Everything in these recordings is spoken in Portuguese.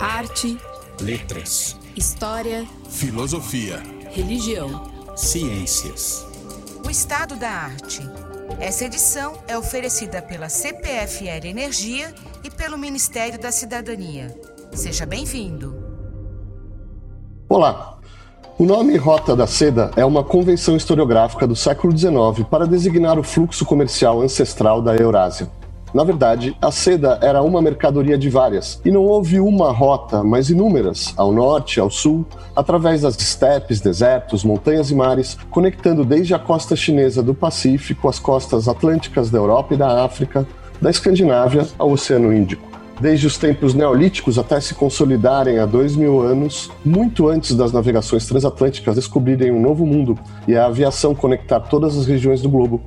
Arte, letras, história, filosofia, religião, ciências. O estado da arte. Essa edição é oferecida pela CPFL Energia e pelo Ministério da Cidadania. Seja bem-vindo. Olá. O nome Rota da Seda é uma convenção historiográfica do século XIX para designar o fluxo comercial ancestral da Eurásia. Na verdade, a seda era uma mercadoria de várias, e não houve uma rota, mas inúmeras, ao norte, ao sul, através das estepes, desertos, montanhas e mares, conectando desde a costa chinesa do Pacífico às costas atlânticas da Europa e da África, da Escandinávia ao Oceano Índico desde os tempos neolíticos até se consolidarem há dois mil anos, muito antes das navegações transatlânticas descobrirem um novo mundo e a aviação conectar todas as regiões do globo,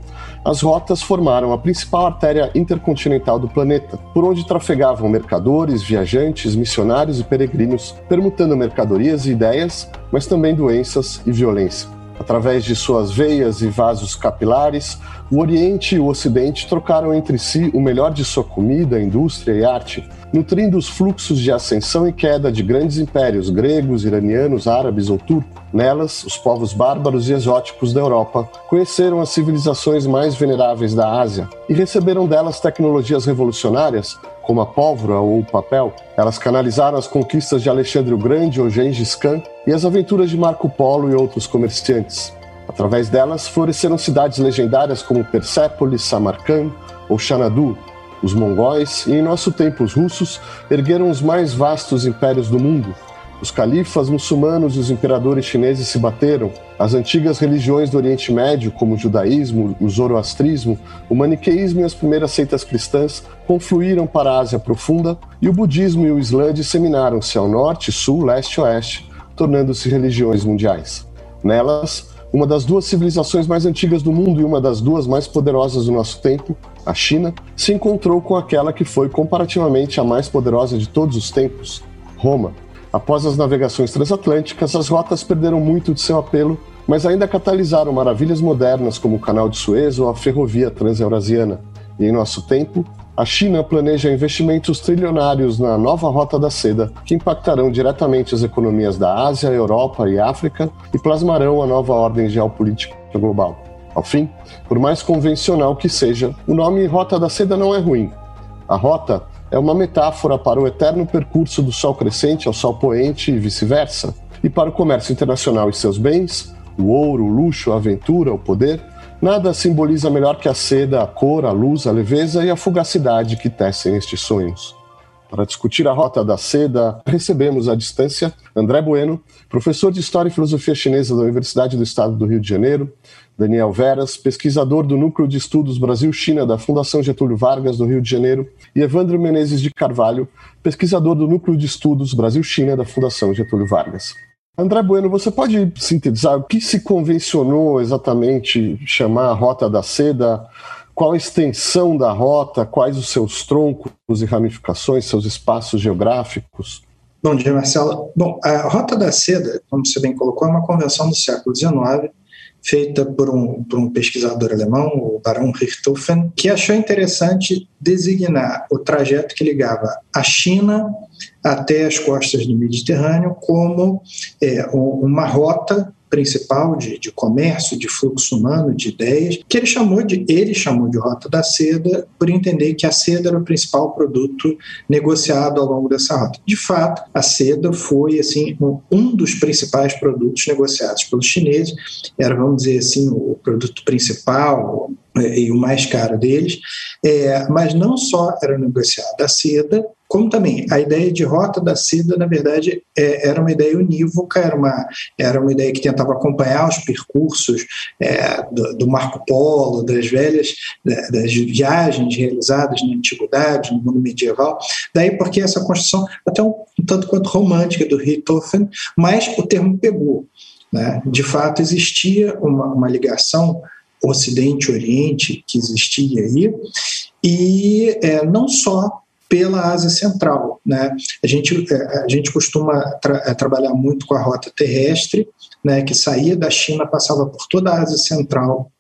as rotas formaram a principal artéria intercontinental do planeta, por onde trafegavam mercadores, viajantes, missionários e peregrinos, permutando mercadorias e ideias, mas também doenças e violência. Através de suas veias e vasos capilares, o Oriente e o Ocidente trocaram entre si o melhor de sua comida, indústria e arte, nutrindo os fluxos de ascensão e queda de grandes impérios gregos, iranianos, árabes ou turcos. Nelas, os povos bárbaros e exóticos da Europa conheceram as civilizações mais veneráveis da Ásia e receberam delas tecnologias revolucionárias, como a pólvora ou o papel. Elas canalizaram as conquistas de Alexandre o Grande ou Gengis Khan e as aventuras de Marco Polo e outros comerciantes. Através delas, floresceram cidades legendárias como Persépolis, Samarcand ou Xanadu. Os mongóis, e em nosso tempo os russos, ergueram os mais vastos impérios do mundo, os califas muçulmanos e os imperadores chineses se bateram. As antigas religiões do Oriente Médio, como o judaísmo, o zoroastrismo, o maniqueísmo e as primeiras seitas cristãs, confluíram para a Ásia Profunda e o budismo e o islã disseminaram-se ao norte, sul, leste e oeste, tornando-se religiões mundiais. Nelas, uma das duas civilizações mais antigas do mundo e uma das duas mais poderosas do nosso tempo, a China, se encontrou com aquela que foi comparativamente a mais poderosa de todos os tempos, Roma. Após as navegações transatlânticas, as rotas perderam muito de seu apelo, mas ainda catalisaram maravilhas modernas como o Canal de Suez ou a Ferrovia Transeurasiana. E em nosso tempo, a China planeja investimentos trilionários na nova Rota da Seda, que impactarão diretamente as economias da Ásia, Europa e África e plasmarão a nova ordem geopolítica global. Ao fim, por mais convencional que seja, o nome Rota da Seda não é ruim. A rota é uma metáfora para o eterno percurso do sol crescente ao sol poente e vice-versa, e para o comércio internacional e seus bens, o ouro, o luxo, a aventura, o poder, nada simboliza melhor que a seda, a cor, a luz, a leveza e a fugacidade que tecem estes sonhos. Para discutir a rota da seda, recebemos à distância André Bueno, professor de História e Filosofia Chinesa da Universidade do Estado do Rio de Janeiro, Daniel Veras, pesquisador do Núcleo de Estudos Brasil-China da Fundação Getúlio Vargas do Rio de Janeiro, e Evandro Menezes de Carvalho, pesquisador do Núcleo de Estudos Brasil-China da Fundação Getúlio Vargas. André Bueno, você pode sintetizar o que se convencionou exatamente chamar a Rota da Seda? Qual a extensão da rota? Quais os seus troncos e ramificações, seus espaços geográficos? Bom dia, Marcelo. Bom, a Rota da Seda, como você bem colocou, é uma convenção do século XIX, feita por um, por um pesquisador alemão, o Baron Richthofen, que achou interessante designar o trajeto que ligava a China até as costas do Mediterrâneo como é, uma rota principal de, de comércio, de fluxo humano, de ideias, que ele chamou de ele chamou de rota da seda, por entender que a seda era o principal produto negociado ao longo dessa rota. De fato, a seda foi assim um, dos principais produtos negociados pelos chineses, era vamos dizer assim o produto principal é, e o mais caro deles, é, mas não só era negociada a seda, como também a ideia de rota da seda, na verdade, é, era uma ideia unívoca, era uma, era uma ideia que tentava acompanhar os percursos é, do, do, Marco Polo, das velhas, das viagens realizadas na antiguidade, no mundo medieval. Daí porque essa construção, até um, um tanto quanto romântica do Richthofen, mas o termo pegou. Né? De fato, existia uma, uma ligação Ocidente-Oriente que existia aí, e é, não só pela Ásia Central. Né? A, gente, é, a gente costuma tra é, trabalhar muito com a rota terrestre, né, que saía da China, passava por toda a Ásia Central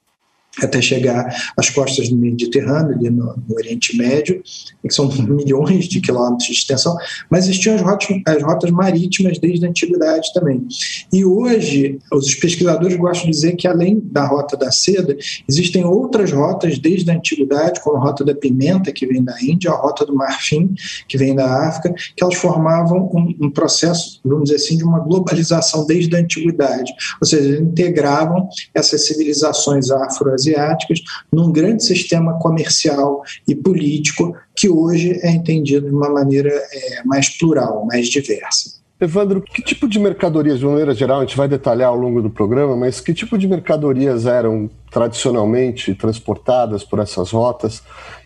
até chegar às costas do Mediterrâneo, ali no, no, Oriente Médio, que são milhões de quilômetros de extensão, mas existiam as rotas, as rotas marítimas desde a antiguidade também. E hoje, os pesquisadores gostam de dizer que, além da rota da seda, existem outras rotas desde a antiguidade, como a rota da pimenta, que vem da Índia, a rota do marfim, que vem da África, que elas formavam um, um processo, vamos dizer assim, de uma globalização desde a antiguidade, ou seja, integravam essas civilizações afro asiáticas num grande sistema comercial e político que hoje é entendido de uma maneira é, mais plural, mais diversa. Evandro, que tipo de mercadorias, de maneira geral, a gente vai detalhar ao longo do programa, mas que tipo de mercadorias eram tradicionalmente transportadas por essas rotas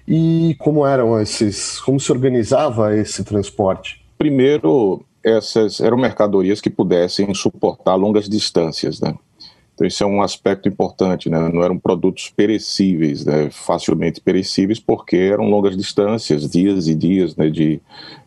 e como eram esses, como se organizava esse transporte? Primeiro, essas eram mercadorias que pudessem suportar longas distâncias, né? Então, isso é um aspecto importante, né? não eram produtos perecíveis, né? facilmente perecíveis, porque eram longas distâncias, dias e dias né? de,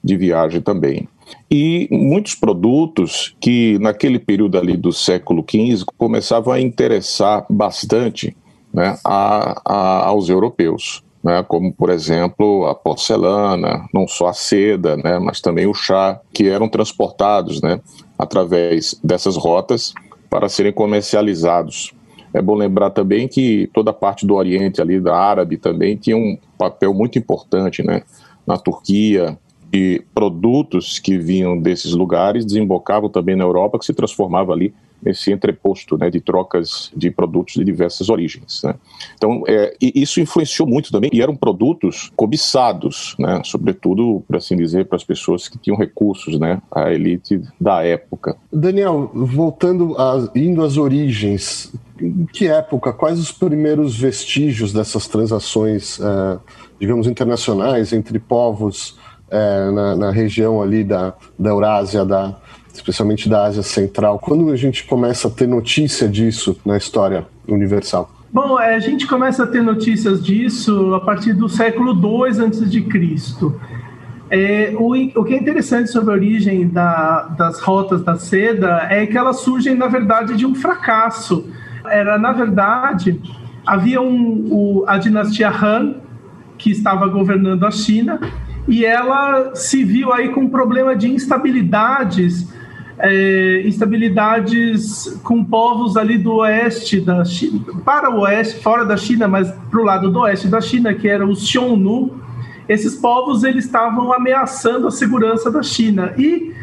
de viagem também. E muitos produtos que, naquele período ali do século XV, começavam a interessar bastante né? a, a, aos europeus. Né, como por exemplo a porcelana, não só a seda, né, mas também o chá, que eram transportados né, através dessas rotas para serem comercializados. É bom lembrar também que toda a parte do Oriente ali, da Árabe também, tinha um papel muito importante, né? Na Turquia, e produtos que vinham desses lugares desembocavam também na Europa, que se transformava ali nesse entreposto né, de trocas de produtos de diversas origens. Né. Então, é, isso influenciou muito também, e eram produtos cobiçados, né, sobretudo, por assim dizer, para as pessoas que tinham recursos, né, a elite da época. Daniel, voltando, a, indo às origens, em que época, quais os primeiros vestígios dessas transações, é, digamos, internacionais entre povos é, na, na, região ali da, da Eurásia, da, especialmente da Ásia Central? Quando a gente começa a ter notícia disso na história universal? Bom, é, a gente começa a ter notícias disso a partir do século II a.C. É, o, o que é interessante sobre a origem da, das rotas da seda é que elas surgem, na verdade, de um fracasso. Era, na verdade, havia um, o, a dinastia Han, que estava governando a China, e ela se viu aí com um problema de instabilidades é, instabilidades com povos ali do oeste da China, para o oeste, fora da China, mas para o lado do oeste da China, que eram os Xiongnu. Esses povos eles estavam ameaçando a segurança da China e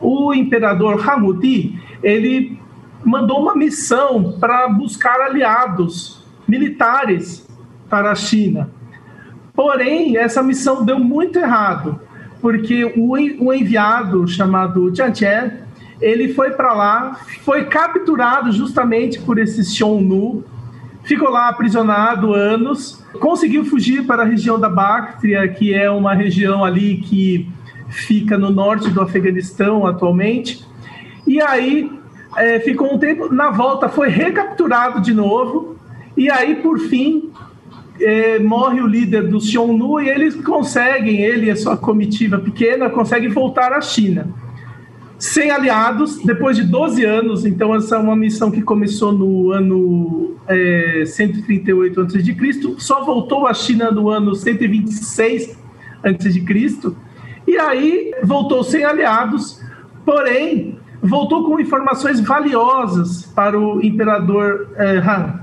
o imperador Hamudi ele mandou uma missão para buscar aliados militares para a China. Porém, essa missão deu muito errado, porque o, o enviado chamado Jian Chen, ele foi para lá, foi capturado justamente por esse Xiongnu, ficou lá aprisionado anos, conseguiu fugir para a região da Bactria, que é uma região ali que fica no norte do Afeganistão atualmente, e aí é, ficou um tempo, na volta foi recapturado de novo, e aí por fim é, morre o líder do Xiongnu e eles conseguem, ele e a sua comitiva pequena, conseguem voltar à China sem aliados, depois de 12 anos. Então, essa é uma missão que começou no ano é, 138 a.C., só voltou à China no ano 126 a.C., e aí voltou sem aliados, porém, voltou com informações valiosas para o imperador é, Han,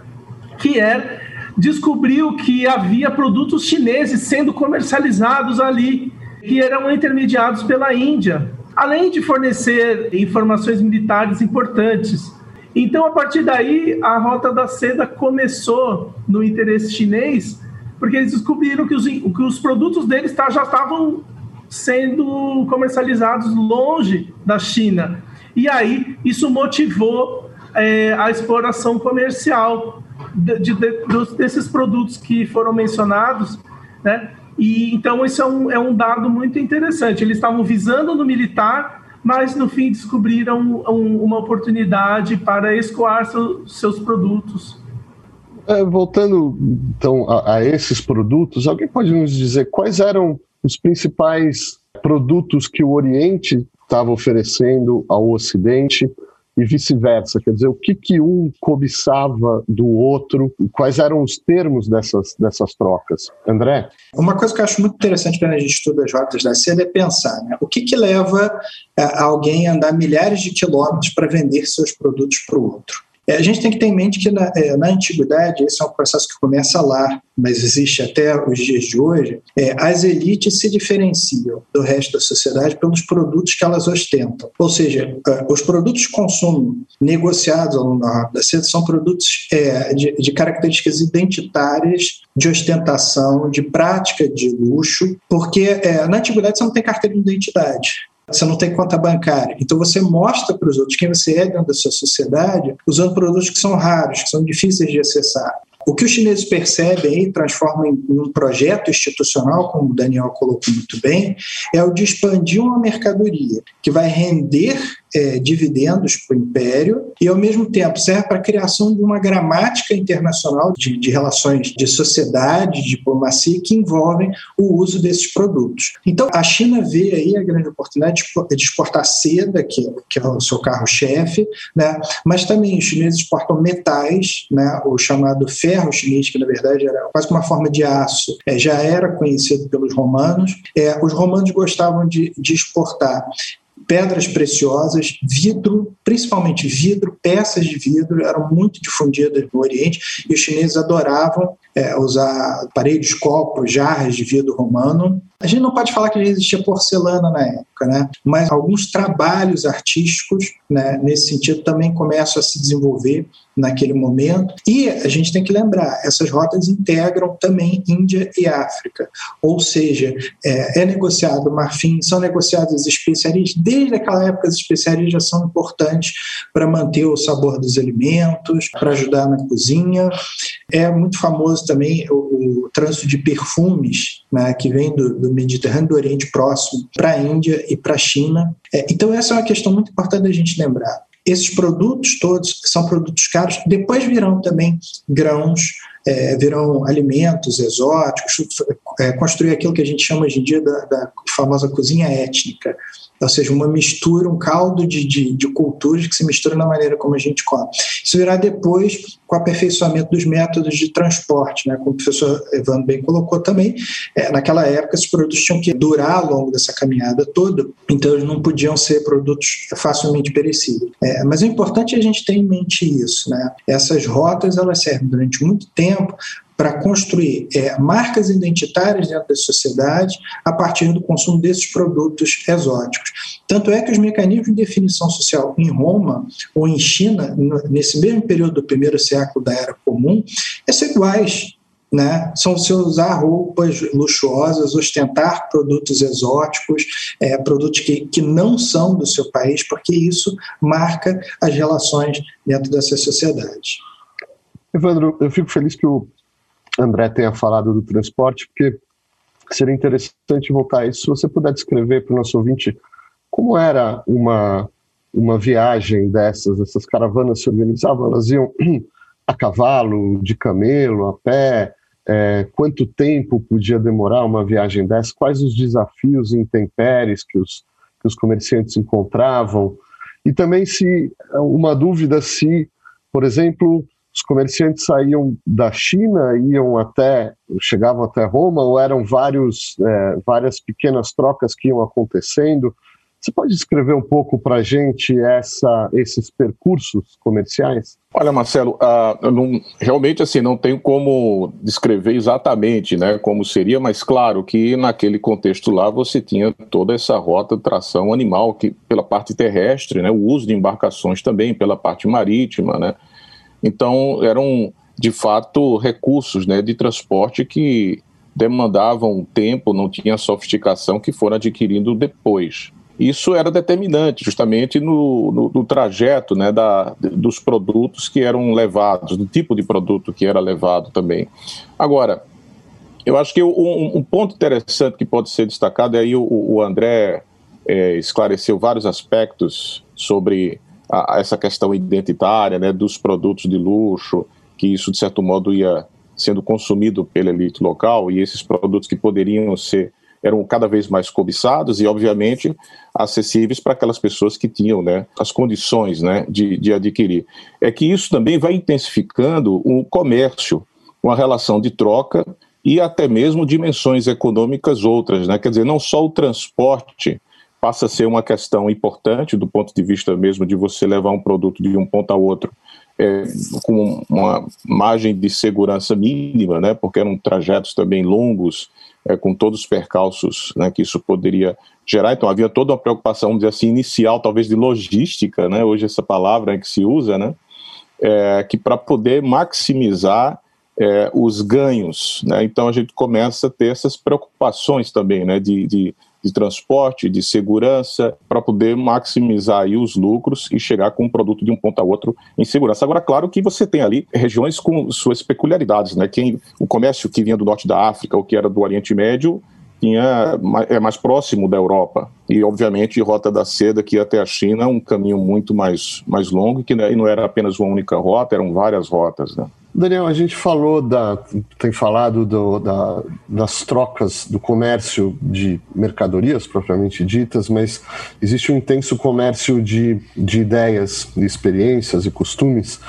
que é descobriu que havia produtos chineses sendo comercializados ali, que eram intermediados pela Índia além de fornecer informações militares importantes. Então, a partir daí, a Rota da Seda começou no interesse chinês, porque eles descobriram que os, que os produtos deles tá, já estavam sendo comercializados longe da China. E aí, isso motivou é, a exploração comercial de, de, de, desses produtos que foram mencionados, né? E então isso é um, é um dado muito interessante. Eles estavam visando no militar, mas no fim descobriram um, uma oportunidade para escoar seu, seus produtos. É, voltando então a, a esses produtos, alguém pode nos dizer quais eram os principais produtos que o Oriente estava oferecendo ao Ocidente e vice-versa? Quer dizer, o que, que um cobiçava do outro? Quais eram os termos dessas, dessas trocas? André? Uma coisa que eu acho muito interessante quando a gente estuda as rotas da seda é pensar né? o que, que leva é, alguém a andar milhares de quilômetros para vender seus produtos para o outro. É, a gente tem que ter em mente que na, é, na, antiguidade, esse é um processo que começa lá, mas existe até os dias de hoje, é, as elites se diferenciam do resto da sociedade pelos produtos que elas ostentam. Ou seja, é, os produtos de consumo negociados ao longo da seda são produtos é, de, de características identitárias, de ostentação, de prática de luxo, porque é, na antiguidade você não tem carteira de identidade você não tem conta bancária. Então você mostra para os outros quem você é dentro da sua sociedade usando produtos que são raros, que são difíceis de acessar. O que os chineses percebem e transformam em um projeto institucional, como o Daniel colocou muito bem, é o de expandir uma mercadoria que vai render é, dividendos para o império e, ao mesmo tempo, serve para a criação de uma gramática internacional de, de relações de sociedade, de diplomacia, que envolvem o uso desses produtos. Então, a China vê aí a grande oportunidade de exportar seda, que, que é o seu carro-chefe, né? mas também os chineses exportam metais, né? o chamado ferro chinês, que na verdade era quase uma forma de aço, é, já era conhecido pelos romanos. É, os romanos gostavam de, de exportar pedras preciosas, vidro, principalmente vidro, peças de vidro eram muito difundidas no Oriente e os chineses adoravam é, usar paredes, copos, jarras de vidro romano. A gente não pode falar que existia porcelana na época, né? mas alguns trabalhos artísticos né, nesse sentido também começam a se desenvolver naquele momento. E a gente tem que lembrar, essas rotas integram também Índia e África, ou seja, é, é negociado marfim, são negociadas as especiarias, desde aquela época as especiarias já são importantes para manter o sabor dos alimentos, para ajudar na cozinha. É muito famoso também o, o trânsito de perfumes, né, que vem do, do, Mediterrâneo, do Oriente Próximo, para a Índia e para a China. É, então, essa é uma questão muito importante da gente lembrar. Esses produtos todos são produtos caros, depois virão também grãos, é, virão alimentos exóticos, é, construir aquilo que a gente chama hoje em dia da, da famosa cozinha étnica, ou seja, uma mistura, um caldo de, de, de, culturas que se mistura na maneira como a gente come. Isso virá depois com o aperfeiçoamento dos métodos de transporte, né? como o professor Evandro bem colocou também, é, naquela época esses produtos tinham que durar ao longo dessa caminhada toda, então eles não podiam ser produtos facilmente perecíveis. É, mas é importante a gente ter em mente isso, né? essas rotas elas servem durante muito tempo para construir é, marcas identitárias dentro da sociedade a partir do consumo desses produtos exóticos. Tanto é que os mecanismos de definição social em Roma ou em China, nesse mesmo período do primeiro século da Era Comum, são iguais. Né? São se usar roupas luxuosas, ostentar produtos exóticos, é, produtos que, que não são do seu país, porque isso marca as relações dentro dessa sociedade. Evandro, eu fico feliz que o André tenha falado do transporte, porque seria interessante voltar a isso. Se você puder descrever para o nosso ouvinte como era uma, uma viagem dessas, essas caravanas se organizavam, elas iam a cavalo, de camelo, a pé, é, quanto tempo podia demorar uma viagem dessa, quais os desafios intempéries que os, que os comerciantes encontravam, e também se uma dúvida se, por exemplo, os comerciantes saíam da China, iam até, chegavam até Roma, ou eram vários, é, várias pequenas trocas que iam acontecendo. Você pode descrever um pouco para a gente essa, esses percursos comerciais? Olha, Marcelo, uh, não, realmente assim não tenho como descrever exatamente, né, como seria, mas claro que naquele contexto lá você tinha toda essa rota de tração animal que pela parte terrestre, né, o uso de embarcações também pela parte marítima, né, então, eram, de fato, recursos né, de transporte que demandavam tempo, não tinha sofisticação, que foram adquirindo depois. Isso era determinante, justamente no, no, no trajeto né, da, dos produtos que eram levados, do tipo de produto que era levado também. Agora, eu acho que um, um ponto interessante que pode ser destacado, e aí o, o André é, esclareceu vários aspectos sobre a, a essa questão identitária né, dos produtos de luxo, que isso, de certo modo, ia sendo consumido pela elite local, e esses produtos que poderiam ser eram cada vez mais cobiçados e, obviamente, acessíveis para aquelas pessoas que tinham né, as condições né, de, de adquirir. É que isso também vai intensificando o comércio, uma relação de troca e até mesmo dimensões econômicas outras. Né? Quer dizer, não só o transporte passa a ser uma questão importante do ponto de vista mesmo de você levar um produto de um ponto ao outro é, com uma margem de segurança mínima, né, porque eram trajetos também longos, é, com todos os percalços né, que isso poderia gerar. Então havia toda uma preocupação, vamos dizer assim, inicial, talvez de logística, né, hoje essa palavra que se usa, né, é, que para poder maximizar é, os ganhos. Né, então a gente começa a ter essas preocupações também né, de, de de transporte, de segurança, para poder maximizar aí os lucros e chegar com um produto de um ponto a outro em segurança. Agora, claro que você tem ali regiões com suas peculiaridades, né? Quem, o comércio que vinha do norte da África, ou que era do Oriente Médio, tinha, é mais próximo da Europa. E, obviamente, Rota da Seda, que ia até a China, um caminho muito mais, mais longo, que não era apenas uma única rota, eram várias rotas. Né? Daniel, a gente falou da, tem falado do, da, das trocas do comércio de mercadorias propriamente ditas, mas existe um intenso comércio de, de ideias, de experiências e costumes.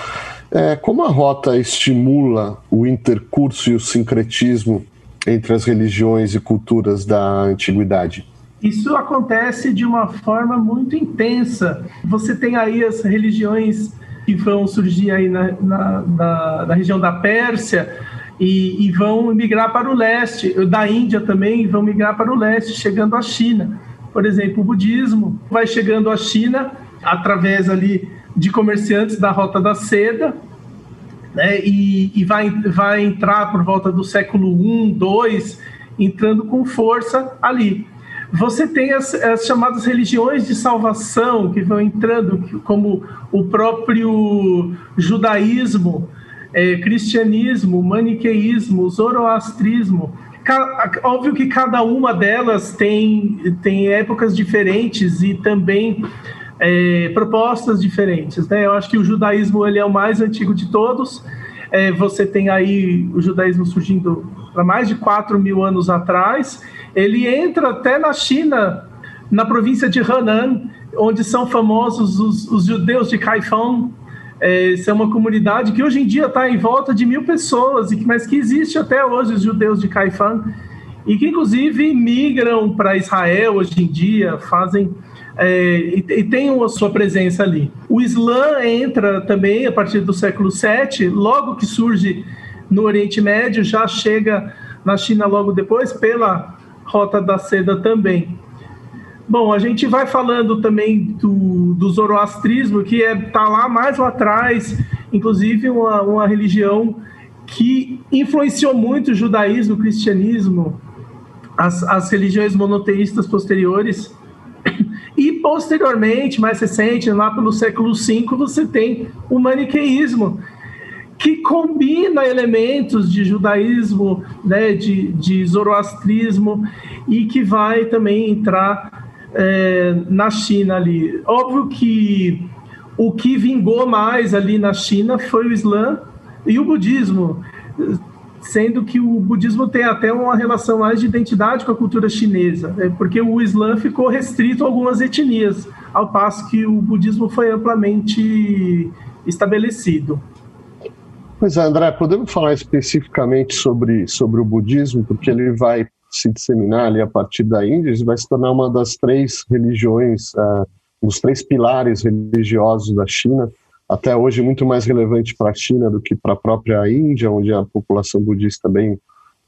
É, como a rota estimula o intercurso e o sincretismo entre as religiões e culturas da antiguidade? Isso acontece de uma forma muito intensa. Você tem aí as religiões que vão surgir aí na, na, na, na região da Pérsia e, e, vão migrar para o leste, da Índia também, vão migrar para o leste, chegando à China. Por exemplo, o budismo vai chegando à China através ali de comerciantes da Rota da Seda, né, e, e vai, vai entrar por volta do século I, II, entrando com força ali. Você tem as, as, chamadas religiões de salvação que vão entrando, como o próprio judaísmo, é, cristianismo, maniqueísmo, zoroastrismo. Óbvio que cada uma delas tem, tem épocas diferentes e também é, propostas diferentes. Né? Eu acho que o judaísmo ele é o mais antigo de todos. É, você tem aí o judaísmo surgindo há mais de 4 mil anos atrás ele entra até na China, na província de Henan, onde são famosos os, os judeus de Kaifeng. É, é uma comunidade que hoje em dia está em volta de mil pessoas, mas que existe até hoje os judeus de Kaifeng, e que inclusive migram para Israel hoje em dia, fazem é, e, e tem a sua presença ali. O Islã entra também a partir do século VII, logo que surge no Oriente Médio, já chega na China logo depois pela Rota da Seda também. Bom, a gente vai falando também do, do zoroastrismo, que está é, tá lá mais lá atrás, inclusive uma, uma religião que influenciou muito o judaísmo, o cristianismo, as, as religiões monoteístas posteriores. E posteriormente, mais recente, lá pelo século V, você tem o maniqueísmo, que combina elementos de judaísmo, né, de, de zoroastrismo, e que vai também entrar é, na China ali. Óbvio que o que vingou mais ali na China foi o Islã e o budismo, sendo que o budismo tem até uma relação mais de identidade com a cultura chinesa, né, porque o Islã ficou restrito a algumas etnias, ao passo que o budismo foi amplamente estabelecido. Pois é, André, podemos falar especificamente sobre, sobre o budismo, porque ele vai se disseminar ali a partir da Índia, ele vai se tornar uma das três religiões, uh, dos três pilares religiosos da China, até hoje muito mais relevante para a China do que para a própria Índia, onde a população budista é bem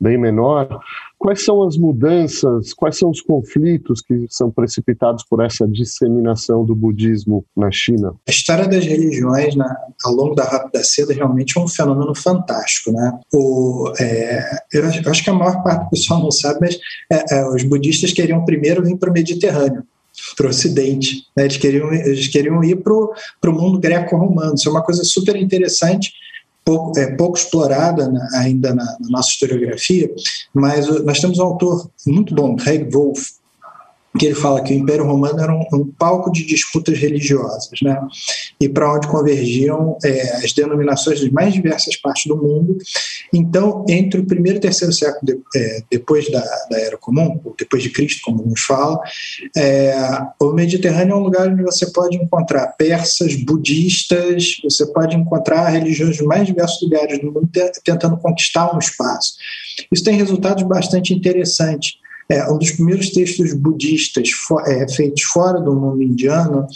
bem menor. Quais são as mudanças, quais são os conflitos que são precipitados por essa disseminação do budismo na China? A história das religiões né, ao longo da Rota da Seda realmente é um fenômeno fantástico. Né? O, é, eu acho que a maior parte do pessoal não sabe, mas é, é, os budistas queriam primeiro vir para o Mediterrâneo para o Ocidente. Né? Eles, queriam, eles queriam ir para o mundo greco-romano. Isso é uma coisa super interessante pouco, é, pouco explorada na, ainda na, na, nossa historiografia, mas nós temos um autor muito bom, Craig Wolf, que ele fala que o Império Romano era um, um palco de disputas religiosas, né? E para onde convergiam é, as denominações das mais diversas partes do mundo. Então, entre o primeiro e terceiro século de, é, depois da, da, Era Comum, ou depois de Cristo, como nos fala, é, o Mediterrâneo é um lugar onde você pode encontrar persas, budistas, você pode encontrar religiões de mais diversos lugares do mundo tentando conquistar um espaço. Isso tem resultados bastante interessantes é, um dos primeiros textos budistas é, feitos fora do mundo indiano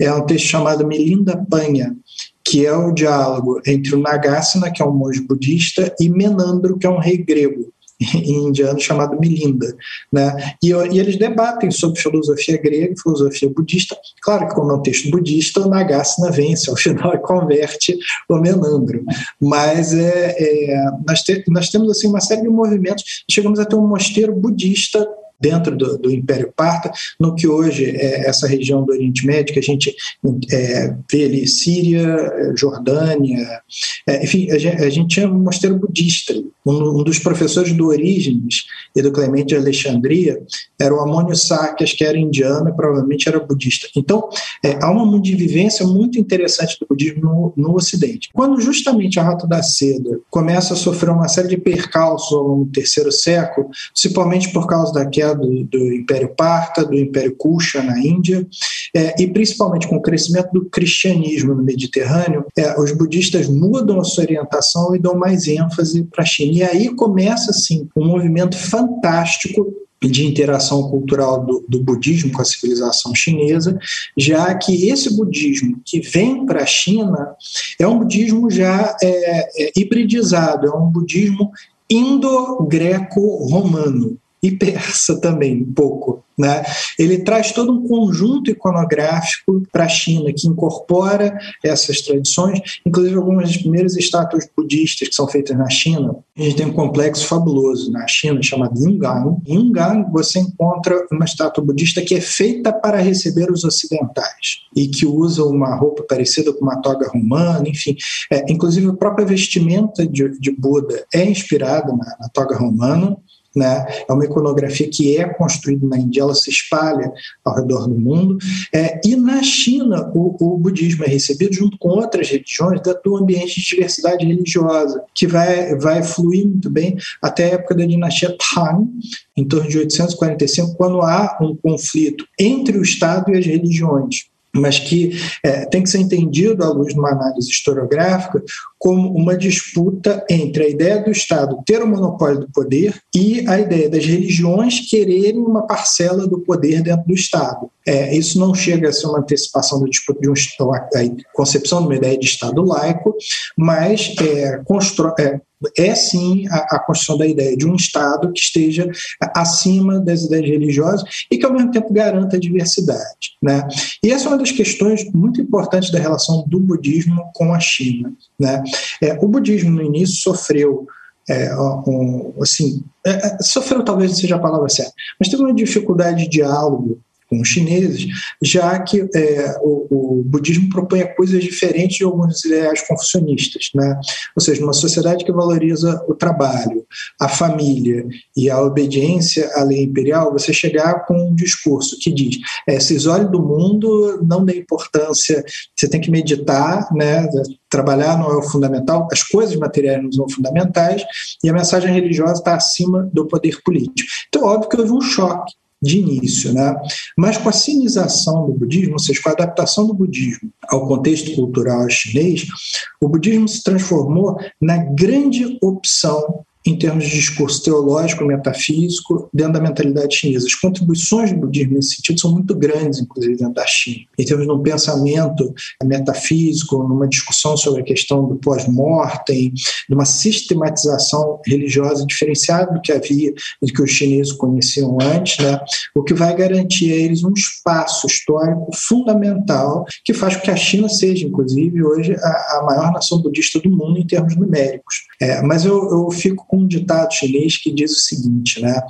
é um texto chamado Milinda Panha, que é o diálogo entre o Nagasena, que é um monge budista, e Menandro, que é um rei grego indiano chamado Milinda, né? E, e, eles debatem sobre filosofia grega e filosofia budista. Claro que como é um texto budista, o Nagasena vence ao final converte o Menandro. Mas é, é nós, te, nós temos assim uma série de movimentos. Chegamos a ter um mosteiro budista dentro do, do, Império Parta, no que hoje é essa região do Oriente Médio, que a gente é, vê ali Síria, Jordânia, é, enfim, a gente, a gente, tinha um mosteiro budista. Um, um, dos professores do Orígenes e do Clemente de Alexandria era o Amônio Sarkias, que era indiano e provavelmente era budista. Então, é, há uma vivência muito interessante do budismo no, no Ocidente. Quando justamente a Rota da Seda começa a sofrer uma série de percalços ao longo do terceiro século, principalmente por causa da queda do, do Império Parta, do Império Kusha na Índia, é, e principalmente com o crescimento do cristianismo no Mediterrâneo, é, os budistas mudam a sua orientação e dão mais ênfase para a China. E aí começa, assim, um movimento fantástico de interação cultural do, do, budismo com a civilização chinesa, já que esse budismo que vem para a China é um budismo já é, é, hibridizado, é um budismo indo-greco-romano e persa também, um pouco. Né? Ele traz todo um conjunto iconográfico para a China que incorpora essas tradições, inclusive algumas das primeiras estátuas budistas que são feitas na China. A gente tem um complexo fabuloso na China chamado Yungan. Em Yungan você encontra uma estátua budista que é feita para receber os ocidentais e que usa uma roupa parecida com uma toga romana, enfim. É, inclusive a própria vestimenta de, de Buda é inspirada na, na toga romana né? É uma iconografia que é construída na Índia, ela se espalha ao redor do mundo. É, e na China, o, o, budismo é recebido junto com outras religiões do ambiente de diversidade religiosa, que vai, vai fluir muito bem até a época da dinastia Tang, em torno de 845, quando há um conflito entre o Estado e as religiões mas que é, tem que ser entendido à luz de uma análise historiográfica como uma disputa entre a ideia do Estado ter o monopólio do poder e a ideia das religiões quererem uma parcela do poder dentro do Estado. É, isso não chega a ser uma antecipação da disputa de um a concepção de uma ideia de Estado laico, mas é, constrói, é, sim a, a, construção da ideia de um Estado que esteja acima das ideias religiosas e que ao mesmo tempo garanta a diversidade. Né? E essa é uma das questões muito importantes da relação do budismo com a China. Né? É, o budismo no início sofreu é, um, assim, é, é sofreu talvez não seja a palavra certa, mas teve uma dificuldade de diálogo com os chineses, já que é, o, o, budismo propõe coisas diferentes de alguns ideais confucionistas. Né? Ou seja, numa sociedade que valoriza o trabalho, a família e a obediência à lei imperial, você chegar com um discurso que diz: é, se isole do mundo, não dê importância, você tem que meditar, né? trabalhar não é o fundamental, as coisas materiais não são fundamentais, e a mensagem religiosa está acima do poder político. Então, óbvio que houve um choque de início, né? Mas com a sinização do budismo, ou seja, com a adaptação do budismo ao contexto cultural chinês, o budismo se transformou na grande opção em termos de discurso teológico, metafísico, dentro da mentalidade chinesa. As contribuições do budismo nesse sentido são muito grandes, inclusive dentro da China. Em termos de um pensamento metafísico, numa discussão sobre a questão do pós-mortem, de uma sistematização religiosa diferenciada do que havia, do que os chineses conheciam antes, né? o que vai garantir a eles um espaço histórico fundamental que faz com que a China seja, inclusive, hoje a, a maior nação budista do mundo em termos numéricos. É, mas eu, eu fico com um ditado chinês que diz o seguinte, né?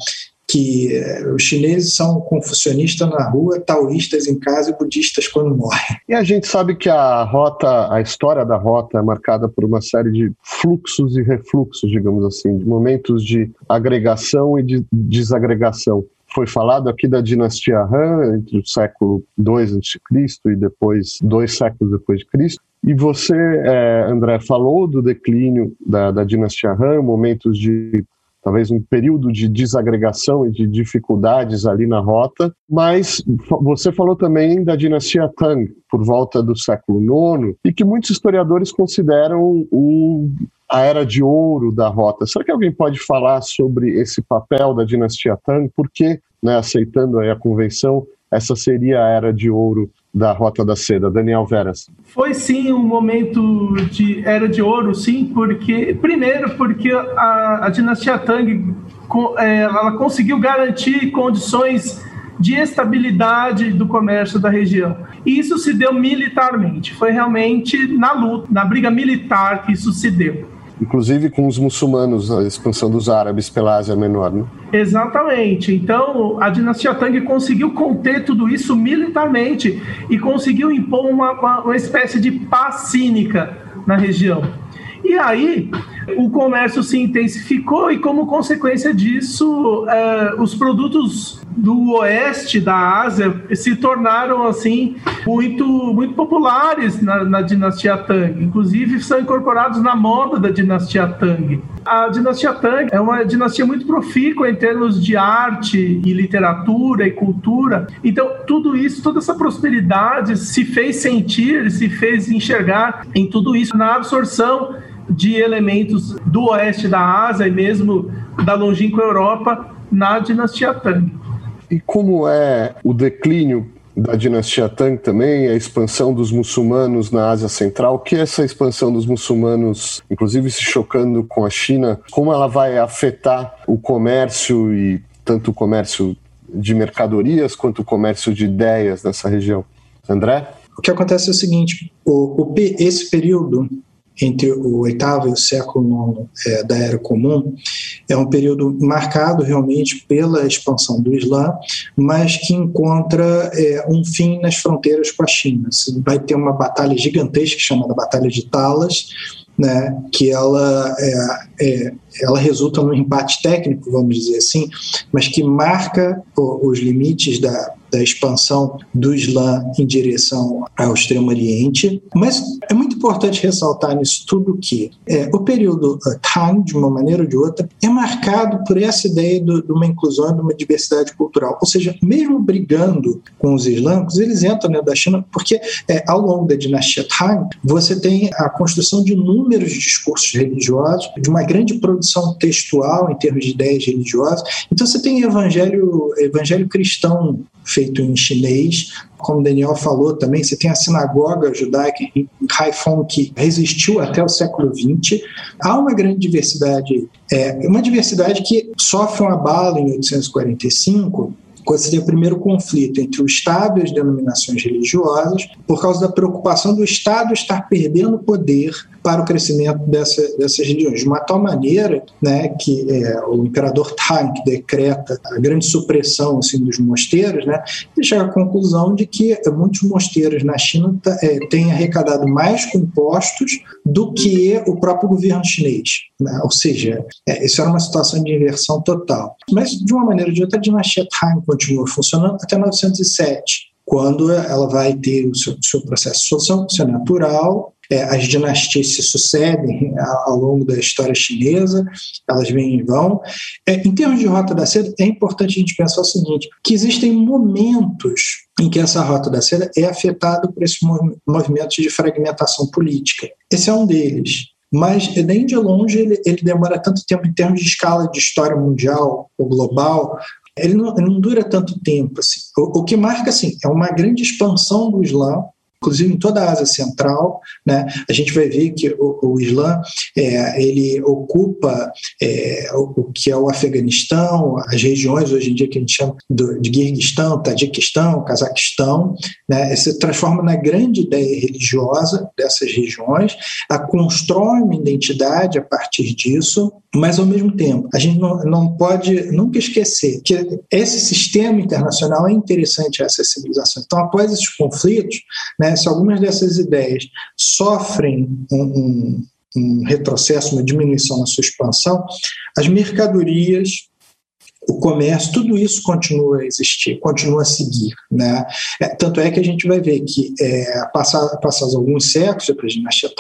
que eh, os chineses são confucionistas na rua, taoístas em casa e budistas quando morrem. E a gente sabe que a rota, a história da rota é marcada por uma série de fluxos e refluxos, digamos assim, de momentos de agregação e de desagregação. foi falado aqui da dinastia Han, entre o século II a.C. e depois, dois séculos depois de Cristo. E você, é, André, falou do declínio da, da dinastia Han, momentos de talvez um período de desagregação e de dificuldades ali na rota, mas você falou também da dinastia Tang, por volta do século IX, e que muitos historiadores consideram o, a era de ouro da rota. Será que alguém pode falar sobre esse papel da dinastia Tang? Porque, né, aceitando a convenção, essa seria a era de ouro da Rota da Seda, Daniel Veras? Foi sim um momento de era de ouro, sim, porque primeiro porque a, a dinastia Tang é, ela conseguiu garantir condições de estabilidade do comércio da região. E isso se deu militarmente, foi realmente na luta, na briga militar que isso se deu inclusive com os muçulmanos, a expansão dos árabes pela Ásia Menor. Né? Exatamente. Então, a dinastia Tang conseguiu conter tudo isso militarmente e conseguiu impor uma, uma, uma espécie de paz cínica na região. E aí, o comércio se intensificou e, como consequência disso, eh, os produtos do oeste da Ásia se tornaram assim muito muito populares na, na, dinastia Tang. Inclusive são incorporados na moda da dinastia Tang. A dinastia Tang é uma dinastia muito profícua em termos de arte e literatura e cultura. Então tudo isso, toda essa prosperidade se fez sentir, se fez enxergar em tudo isso na absorção de elementos do oeste da Ásia e mesmo da longínqua Europa na dinastia Tang. E como é o declínio da dinastia Tang também, a expansão dos muçulmanos na Ásia Central, que é essa expansão dos muçulmanos, inclusive se chocando com a China, como ela vai afetar o comércio e tanto o comércio de mercadorias quanto o comércio de ideias nessa região? André? O que acontece é o seguinte: o, o esse período entre o oitavo e o século nono é, da Era Comum, é um período marcado realmente pela expansão do Islã, mas que encontra é, um fim nas fronteiras com a China. Vai ter uma batalha gigantesca chamada Batalha de Talas, né, que ela, é, é, ela resulta num empate técnico, vamos dizer assim, mas que marca os limites da, da expansão do Islã em direção ao Extremo Oriente. Mas é muito importante ressaltar nisso tudo que é, o período uh, Tang, de uma maneira ou de outra, é marcado por essa ideia do, de uma inclusão, de uma diversidade cultural. Ou seja, mesmo brigando com os islâmicos, eles entram né, da China, porque é, ao longo da dinastia Tang, você tem a construção de inúmeros discursos religiosos, de uma grande produção textual em termos de ideias religiosas. Então você tem evangelho, evangelho cristão feito em chinês. Como o Daniel falou também, você tem a sinagoga judaica em Haiphong que resistiu até o século XX. Há uma grande diversidade, é, uma diversidade que sofre um abalo em 845 quando seria o primeiro conflito entre o Estado e as denominações religiosas, por causa da preocupação do Estado estar perdendo poder para o crescimento dessa, dessas regiões, de uma tal maneira né, que é, o imperador Tang decreta a grande supressão assim, dos mosteiros, né, e chega à conclusão de que muitos mosteiros na China é, têm arrecadado mais compostos do que o próprio governo chinês. Né? Ou seja, é, isso era uma situação de inversão total. Mas, de uma maneira ou de outra, a dinastia Tang continua funcionando até 907 quando ela vai ter o seu, seu processo social, seu natural, é, as dinastias se sucedem ao longo da história chinesa, elas vêm e vão. É, em termos de Rota da Seda, é importante a gente pensar o seguinte, que existem momentos em que essa Rota da Seda é afetada por esses movimentos de fragmentação política. Esse é um deles mas nem de longe ele, ele, demora tanto tempo em termos de escala de história mundial ou global. Ele não, não dura tanto tempo. Assim. O, o, que marca assim, é uma grande expansão do Islã inclusive em toda a Ásia Central, né, a gente vai ver que o, o Islã é, ele ocupa é, o, o, que é o Afeganistão, as regiões hoje em dia que a gente chama do, de Kirguistão, Tadiquistão, Cazaquistão, né, se transforma na grande ideia religiosa dessas regiões, a constrói uma identidade a partir disso, mas ao mesmo tempo a gente não, não pode nunca esquecer que esse sistema internacional é interessante a essa civilização. Então, após esses conflitos, né, se algumas dessas ideias sofrem um, um, um retrocesso, uma diminuição na sua expansão, as mercadorias o comércio, tudo isso continua a existir, continua a seguir. Né? É, tanto é que a gente vai ver que, é, passados alguns séculos, depois de dinastia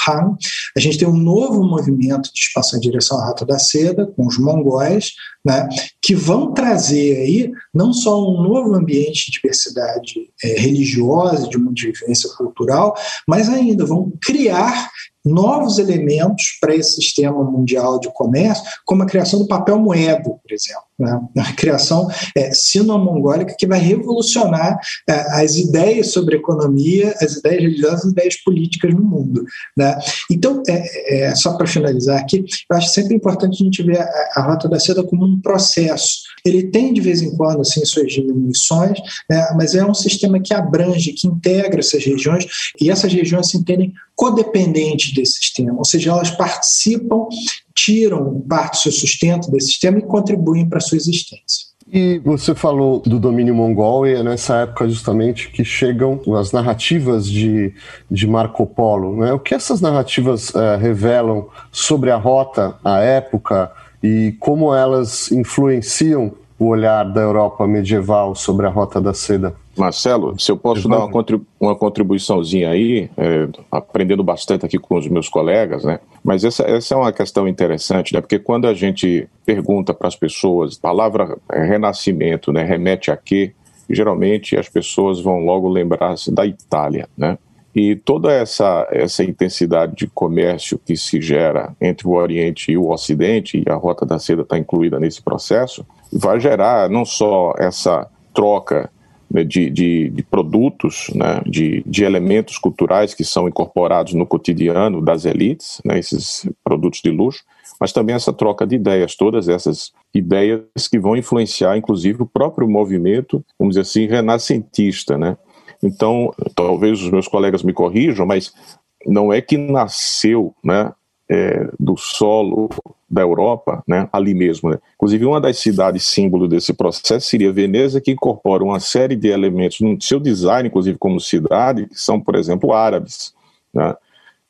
a gente tem um novo movimento de expansão em direção à Rota da Seda, com os mongóis, né, que vão trazer aí não só um novo ambiente de diversidade é, religiosa, de vivência cultural, mas ainda vão criar novos elementos para esse sistema mundial de comércio, como a criação do papel moeda, por exemplo. Né? A criação é, sino-mongólica que vai revolucionar é, as ideias sobre economia, as ideias religiosas, as ideias políticas no mundo. Né? Então, é, é só para finalizar aqui, eu acho sempre importante a gente ver a, a Rota da Seda como um processo. Ele tem, de vez em quando, assim, suas diminuições, né? mas é um sistema que abrange, que integra essas regiões, e essas regiões se entendem codependentes desse sistema, ou seja, elas participam, tiram parte do seu sustento desse sistema e contribuem para a sua existência. E você falou do domínio mongol, e é nessa época justamente que chegam as narrativas de, de Marco Polo. Né? O que essas narrativas uh, revelam sobre a rota, a época, e como elas influenciam o olhar da Europa medieval sobre a Rota da Seda? Marcelo, se eu posso dar uma, uma contribuiçãozinha aí, é, aprendendo bastante aqui com os meus colegas, né? Mas essa, essa é uma questão interessante, né? Porque quando a gente pergunta para as pessoas, palavra é, renascimento, né? Remete a quê? Geralmente as pessoas vão logo lembrar-se da Itália, né? E toda essa, essa intensidade de comércio que se gera entre o Oriente e o Ocidente, e a Rota da Seda está incluída nesse processo, vai gerar não só essa troca de, de, de, produtos, né, de, de, elementos culturais que são incorporados no cotidiano das elites, né, esses produtos de luxo, mas também essa troca de ideias, todas essas ideias que vão influenciar, inclusive, o próprio movimento, vamos dizer assim, renascentista. Né? Então, talvez os meus colegas me corrijam, mas não é que nasceu né, é, do solo da Europa, né, ali mesmo. Né? Inclusive, uma das cidades símbolo desse processo seria Veneza, que incorpora uma série de elementos no seu design, inclusive como cidade, que são, por exemplo, árabes. Né?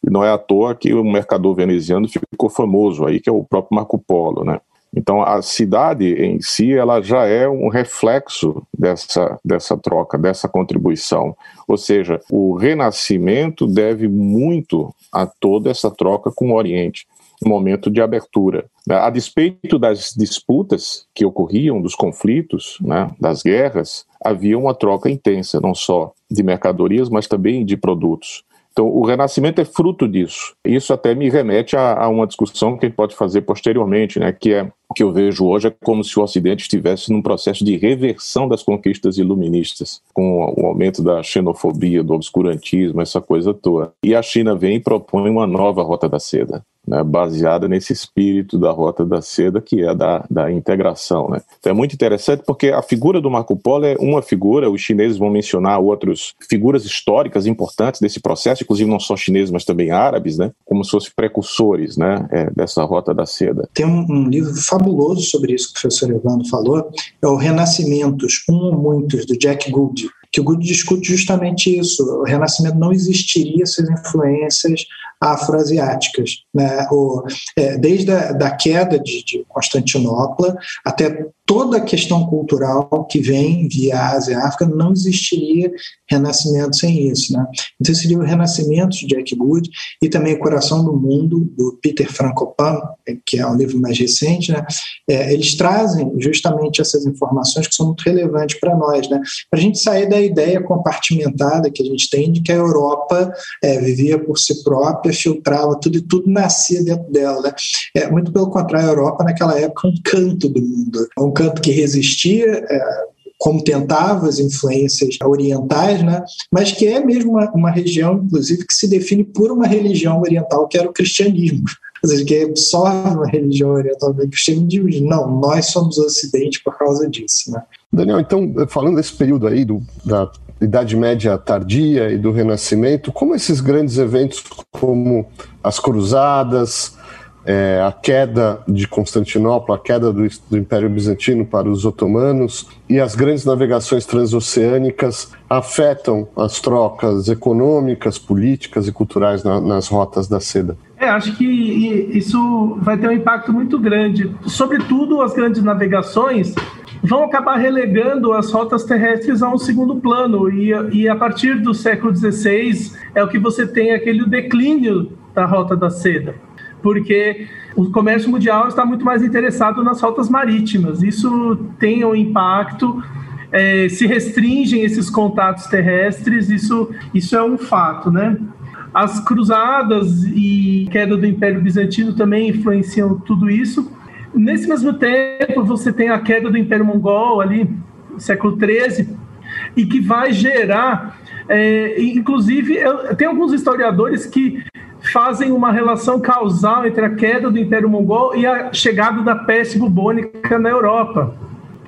E não é à toa que o mercador veneziano ficou famoso aí, que é o próprio Marco Polo. Né? Então, a cidade em si, ela já é um reflexo dessa, dessa troca, dessa contribuição. Ou seja, o renascimento deve muito a toda essa troca com o Oriente um momento de abertura. A despeito das disputas que ocorriam, dos conflitos, né, das guerras, havia uma troca intensa, não só de mercadorias, mas também de produtos. Então, o renascimento é fruto disso. Isso até me remete a, a, uma discussão que a gente pode fazer posteriormente, né, que é que eu vejo hoje é como se o Ocidente estivesse num processo de reversão das conquistas iluministas, com o aumento da xenofobia, do obscurantismo, essa coisa toda. E a China vem e propõe uma nova rota da seda né, baseada nesse espírito da Rota da Seda, que é da, da integração. Né? Então é muito interessante porque a figura do Marco Polo é uma figura, os chineses vão mencionar outras figuras históricas importantes desse processo, inclusive não só chineses, mas também árabes, né, como se fossem precursores né, é, dessa Rota da Seda. Tem um, um, livro fabuloso sobre isso que o professor Evandro falou, é o Renascimentos, um ou muitos, do Jack Gould, que o Gould discute justamente isso. O Renascimento não existiria sem influências afroasiáticas. Né? O, é, desde a da queda de, de Constantinopla até toda a questão cultural que vem via Ásia e África, não existiria renascimento sem isso. Né? Então seria o Renascimento de Jack Good e também O Coração do Mundo, do Peter Frankopan, que é um livro mais recente. Né? É, eles trazem justamente essas informações que são muito relevantes para nós, né? para a gente sair da ideia compartimentada que a gente tem de que a Europa é, vivia por si própria, filtrava tudo e tudo nascia dentro dela. Né? É, muito pelo contrário, a Europa naquela época é um canto do mundo, um canto que resistia, é, como tentava as influências orientais, né? mas que é mesmo uma, uma, região, inclusive, que se define por uma religião oriental, que era o cristianismo. Seja, que absorve uma religião oriental do cristianismo diz, não, nós somos o ocidente por causa disso. Né? Daniel, então, falando desse período aí do, da Idade Média tardia e do Renascimento, como esses grandes eventos como as Cruzadas, é, a queda de Constantinopla, a queda do, do, Império Bizantino para os otomanos e as grandes navegações transoceânicas afetam as trocas econômicas, políticas e culturais na, nas rotas da seda. É, acho que isso vai ter um impacto muito grande. Sobretudo as grandes navegações vão acabar relegando as rotas terrestres a um segundo plano. E, e a partir do século XVI é o que você tem aquele declínio da rota da seda, porque o comércio mundial está muito mais interessado nas rotas marítimas. Isso tem um impacto. É, se restringem esses contatos terrestres, isso, isso é um fato, né? As cruzadas e queda do Império Bizantino também influenciam tudo isso. Nesse mesmo tempo, você tem a queda do Império Mongol ali, século XIII, e que vai gerar, é, inclusive, tem alguns historiadores que fazem uma relação causal entre a queda do Império Mongol e a chegada da peste bubônica na Europa.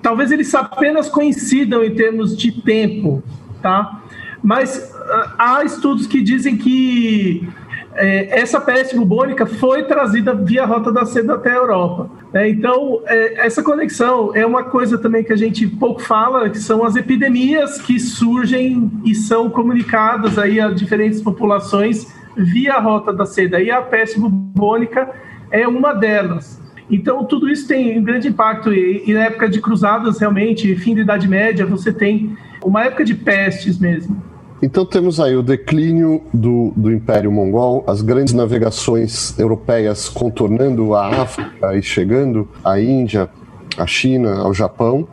Talvez eles apenas coincidam em termos de tempo, tá? Mas há estudos que dizem que é, essa peste bubônica foi trazida via Rota da Seda até a Europa. É, então, é, essa conexão é uma coisa também que a gente pouco fala, que são as epidemias que surgem e são comunicadas aí a diferentes populações via Rota da Seda. E a peste bubônica é uma delas. Então, tudo isso tem um grande impacto. E, e na época de cruzadas, realmente, fim da Idade Média, você tem uma época de pestes mesmo. Então temos aí o declínio do, do Império Mongol, as grandes navegações europeias contornando a África e chegando à Índia, à China, ao Japão.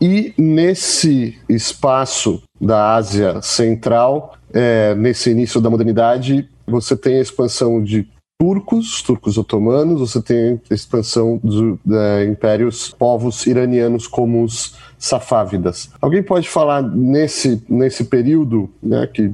E nesse espaço da Ásia Central, é, nesse início da modernidade, você tem a expansão de turcos, turcos otomanos, você tem a expansão dos é, impérios, povos iranianos como os safávidas. Alguém pode falar nesse, nesse período, né, que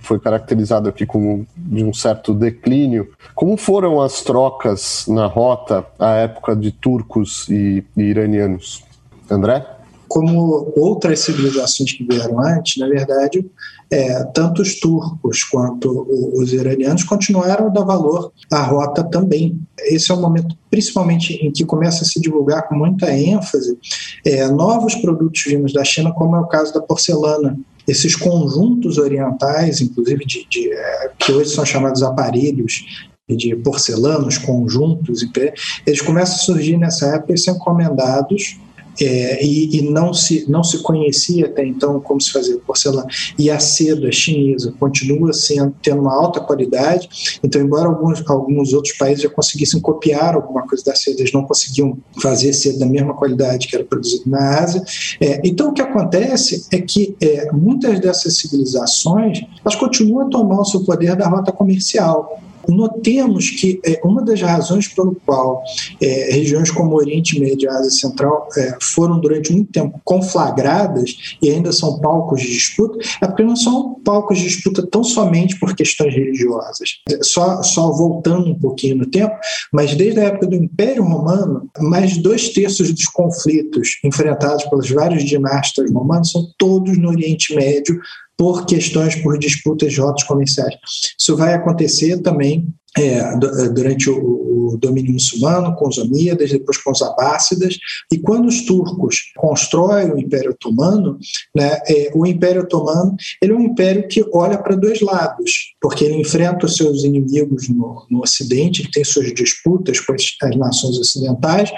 foi caracterizado aqui como de um certo declínio, como foram as trocas na rota à época de turcos e, e iranianos? André? Como outras civilizações que vieram antes, na verdade, é, tanto os turcos quanto os iranianos continuaram a dar valor à rota também. Esse é um momento, principalmente, em que começa a se divulgar com muita ênfase é, novos produtos vindos da China, como é o caso da porcelana. Esses conjuntos orientais, inclusive de, de é, que hoje são chamados aparelhos de porcelanos, conjuntos, eles começam a surgir nessa época e são encomendados é, e, e, não, se, não se conhecia até então como se fazia porcelana. E a seda chinesa continua sendo, tendo uma alta qualidade, então, embora alguns, alguns outros países já conseguissem copiar alguma coisa da seda, eles não conseguiam fazer seda da mesma qualidade que era produzida na Ásia. É, então, o que acontece é que é, muitas dessas civilizações elas continuam a tomar o seu poder da rota comercial. Notemos que é, uma das razões pelo qual é, regiões como Oriente Médio e Ásia Central é, foram durante muito tempo conflagradas e ainda são palcos de disputa é porque não são palcos de disputa tão somente por questões religiosas. Só, só voltando um pouquinho no tempo, mas desde a época do Império Romano, mais dois terços dos conflitos enfrentados pelos vários dinastas romanos são todos no Oriente Médio, por questões, por disputas de rotas comerciais. Isso vai acontecer também é, é, durante o, o, domínio muçulmano, com os Omíadas, depois com os Abássidas, e quando os turcos constroem o Império Otomano, né, é, o Império Otomano ele é um império que olha para dois lados, porque ele enfrenta os seus inimigos no, no Ocidente, ele tem suas disputas com as, as nações ocidentais,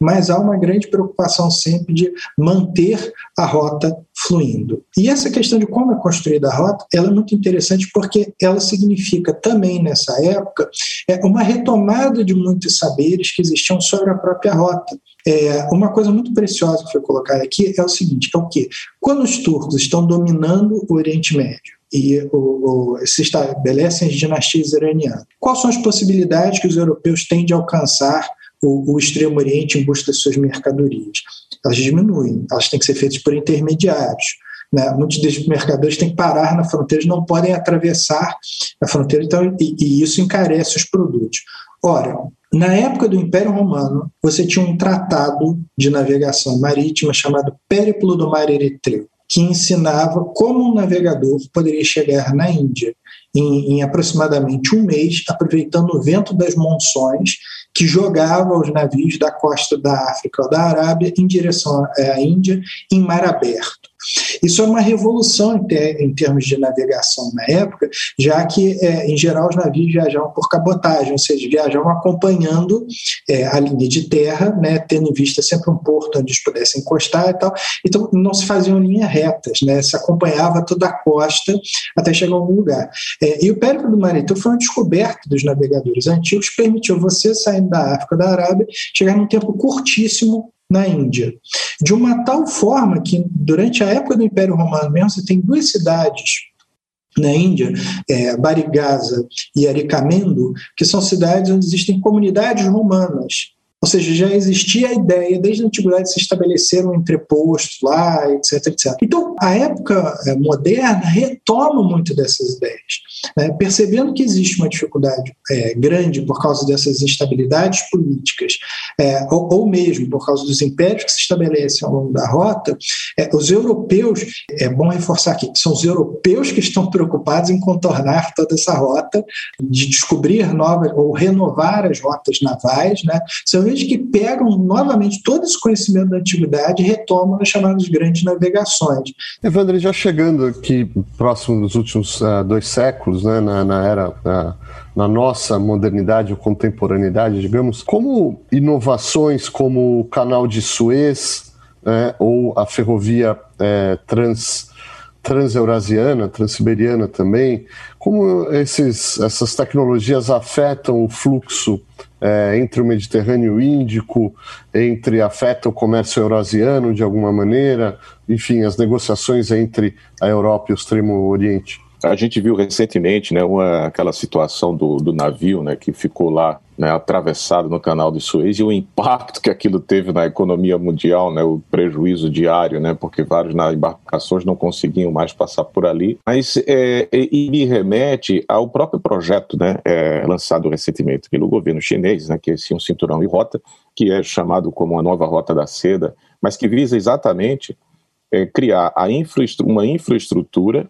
mas há uma grande preocupação sempre de manter a rota fluindo. E essa questão de como é construída a rota, ela é muito interessante porque ela significa também nessa época é uma retomada de muitos saberes que existiam sobre a própria rota. É, uma coisa muito preciosa que foi colocada aqui é o seguinte, é o que quando os turcos estão dominando o Oriente Médio e o, o, se estabelecem as dinastias iranianas, quais são as possibilidades que os europeus têm de alcançar o, o Extremo Oriente em busca das suas mercadorias. Elas diminuem, elas têm que ser feitas por intermediários. Né? Muitos desses mercadores têm que parar na fronteira, não podem atravessar a fronteira, então, e, e isso encarece os produtos. Ora, na época do Império Romano, você tinha um tratado de navegação marítima chamado Périplo do Mar Eritreu, que ensinava como um navegador poderia chegar na Índia em, em, aproximadamente um mês, aproveitando o vento das monções que jogava os navios da costa da África ou da Arábia em direção à Índia em mar aberto. Isso é uma revolução em, ter, em termos de navegação na época, já que, é, em geral, os navios viajavam por cabotagem, ou seja, viajavam acompanhando é, a linha de terra, né, tendo em vista sempre um porto onde eles pudessem encostar e tal. Então, não se faziam linhas retas, né, se acompanhava toda a costa até chegar a algum lugar. É, e o périplo do Marítimo foi uma descoberta dos navegadores antigos, permitiu você, saindo da África da Arábia, chegar num tempo curtíssimo na Índia. De uma tal forma que, durante a época do Império Romano mesmo, você tem duas cidades na Índia, é, Barigasa e Aricamendo, que são cidades onde existem comunidades romanas ou seja, já existia a ideia desde a antiguidade de se estabelecer um entreposto lá, etc, etc. Então, a época eh, moderna retoma muito dessas ideias, né? percebendo que existe uma dificuldade é, grande por causa dessas instabilidades políticas, é, ou, ou, mesmo por causa dos impérios que se estabelecem ao longo da rota, é, os europeus, é bom reforçar aqui, são os europeus que estão preocupados em contornar toda essa rota, de descobrir novas ou renovar as rotas navais, né? São que pegam novamente todo esse conhecimento da antiguidade e retomam as chamadas grandes navegações. Evandro, já chegando aqui próximo dos últimos uh, dois séculos, né, na, na era. Uh, na nossa modernidade ou contemporaneidade, digamos, como inovações como o canal de Suez né, ou a ferrovia é, trans transeurasiana, transiberiana também, como esses, essas tecnologias afetam o fluxo é, entre o Mediterrâneo Índico, entre afeta o comércio eurasiano de alguma maneira, enfim, as negociações entre a Europa e o Extremo Oriente. A gente viu recentemente né, uma, aquela situação do, do navio né, que ficou lá né, atravessado no canal de Suez e o impacto que aquilo teve na economia mundial, né, o prejuízo diário, né, porque várias embarcações não conseguiam mais passar por ali. Mas é, e me remete ao próprio projeto né, é, lançado recentemente pelo governo chinês, né, que é esse um cinturão e rota, que é chamado como a nova rota da seda, mas que visa exatamente é, criar uma infraestrutura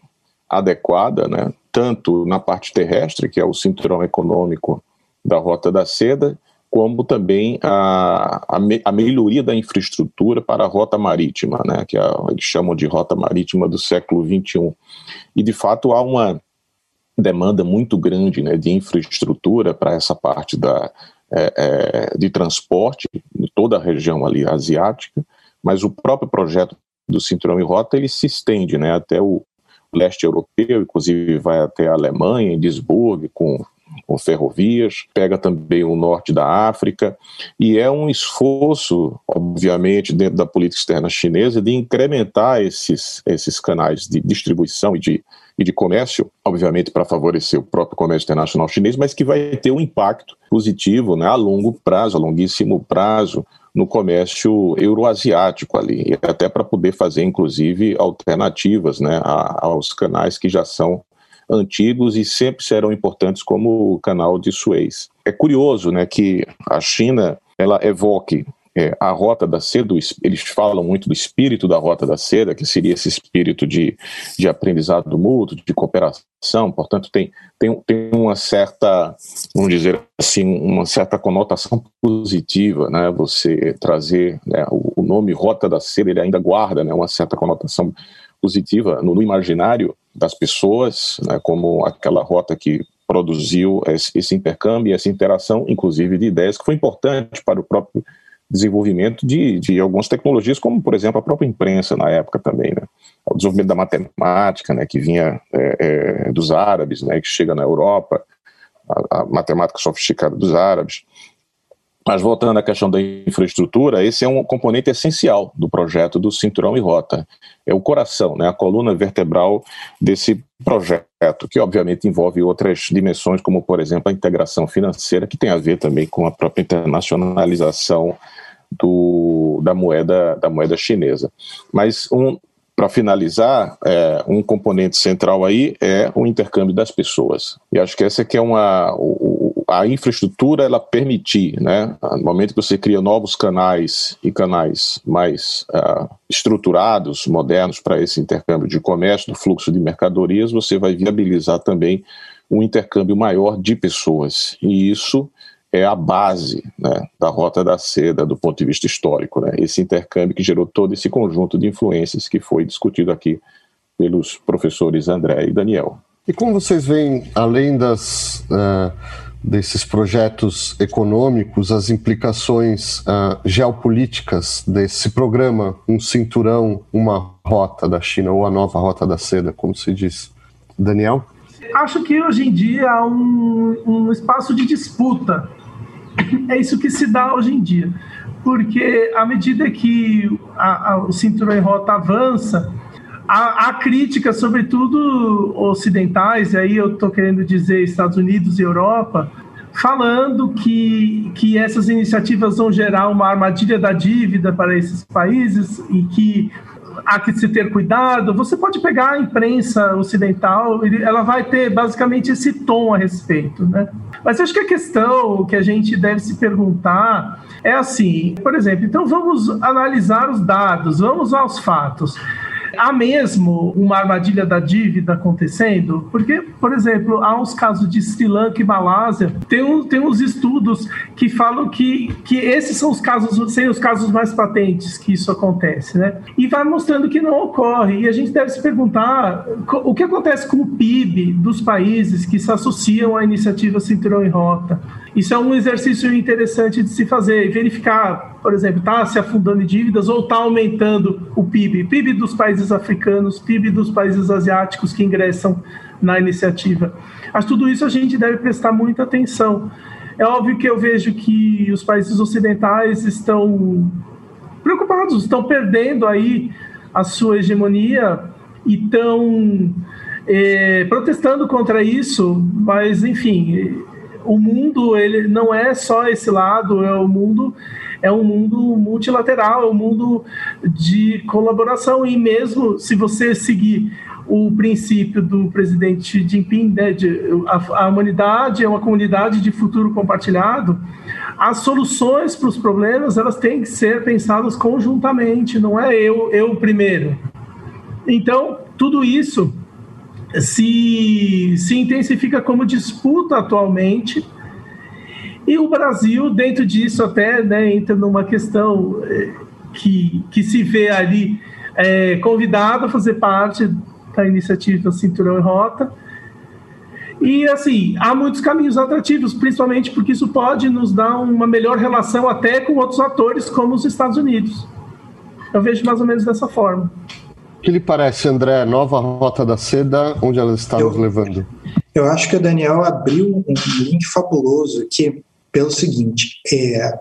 adequada, né, tanto na parte terrestre, que é o cinturão econômico da Rota da Seda, como também a, a, a melhoria da infraestrutura para a rota marítima, né, que é, eles chamam de rota marítima do século XXI. E, de fato, há uma demanda muito grande né, de infraestrutura para essa parte da, é, é, de transporte, de toda a região ali asiática, mas o próprio projeto do Cinturão e Rota ele se estende né, até o, leste europeu, inclusive vai até a Alemanha, em Duisburg, com, com ferrovias, pega também o norte da África, e é um esforço, obviamente, dentro da política externa chinesa, de incrementar esses, esses canais de distribuição e de, e de comércio, obviamente para favorecer o próprio comércio internacional chinês, mas que vai ter um impacto positivo né, a longo prazo, a longuíssimo prazo, no comércio euroasiático ali, até para poder fazer, inclusive, alternativas né, aos canais que já são antigos e sempre serão importantes como o canal de Suez. É curioso né, que a China ela evoque é, a Rota da Seda, eles falam muito do espírito da Rota da Seda, que seria esse espírito de, de aprendizado mútuo, de cooperação, portanto, tem, tem, tem uma certa, vamos dizer assim, uma certa conotação positiva, né? Você trazer né, o, o, nome Rota da Seda, ele ainda guarda né, uma certa conotação positiva no, no imaginário das pessoas, né, como aquela rota que produziu esse, intercâmbio e essa interação, inclusive de ideias, que foi importante para o próprio desenvolvimento de, de algumas tecnologias, como, por exemplo, a própria imprensa na época também, né? O desenvolvimento da matemática, né, que vinha é, é, dos árabes, né, que chega na Europa, a, a, matemática sofisticada dos árabes. Mas voltando à questão da infraestrutura, esse é um componente essencial do projeto do Cinturão e Rota. É o coração, né, a coluna vertebral desse projeto, que obviamente envolve outras dimensões, como, por exemplo, a integração financeira, que tem a ver também com a própria internacionalização do, da, moeda, da moeda chinesa. Mas um, para finalizar, é, um componente central aí é o intercâmbio das pessoas. E acho que essa que é uma o, a infraestrutura ela permitir, né, no momento que você cria novos canais e canais mais uh, estruturados, modernos para esse intercâmbio de comércio, do fluxo de mercadorias, você vai viabilizar também um intercâmbio maior de pessoas. E isso é a base né, da Rota da Seda do ponto de vista histórico. Né, esse intercâmbio que gerou todo esse conjunto de influências que foi discutido aqui pelos professores André e Daniel. E como vocês veem, além das, uh, desses projetos econômicos, as implicações uh, geopolíticas desse programa, um cinturão, uma rota da China, ou a nova rota da seda, como se diz? Daniel? Acho que hoje em dia há um, um espaço de disputa. É isso que se dá hoje em dia. Porque à medida que a, a, o cinturão em rota avança, há, há críticas, sobretudo ocidentais, e aí eu estou querendo dizer Estados Unidos e Europa, falando que, que essas iniciativas vão gerar uma armadilha da dívida para esses países e que há que se ter cuidado. Você pode pegar a imprensa ocidental, ela vai ter basicamente esse tom a respeito, né? Mas acho que a questão que a gente deve se perguntar é assim, por exemplo, então vamos analisar os dados, vamos aos fatos há mesmo uma armadilha da dívida acontecendo? Porque, por exemplo, há uns casos de Sri Lanka e Malásia, tem, um, tem uns estudos que falam que, que esses são os casos, são os casos mais patentes que isso acontece, né? E vai mostrando que não ocorre. E a gente deve se perguntar o que acontece com o PIB dos países que se associam à iniciativa Cinturão em Rota. Isso é um exercício interessante de se fazer, verificar, por exemplo, está se afundando em dívidas ou está aumentando o PIB, PIB dos países africanos, PIB dos países asiáticos que ingressam na iniciativa. Mas tudo isso a gente deve prestar muita atenção. É óbvio que eu vejo que os países ocidentais estão preocupados, estão perdendo aí a sua hegemonia e estão é, protestando contra isso, mas enfim, o mundo ele não é só esse lado, é o mundo é um mundo multilateral, é um mundo de colaboração e mesmo se você seguir o princípio do presidente Jinping, né, de, a, a humanidade é uma comunidade de futuro compartilhado, as soluções para os problemas elas têm que ser pensadas conjuntamente, não é eu eu primeiro. Então tudo isso se, se intensifica como disputa atualmente. E o Brasil, dentro disso, até né, entra numa questão eh, que, que se vê ali é, convidado a fazer parte da iniciativa Cinturão e Rota. E assim, há muitos caminhos atrativos, principalmente porque isso pode nos dar uma melhor relação até com outros atores, como os Estados Unidos. Eu vejo mais ou menos dessa forma que lhe parece, André, nova rota da seda, onde ela está eu, nos levando? Eu acho que o Daniel abriu um link fabuloso aqui pelo seguinte: é,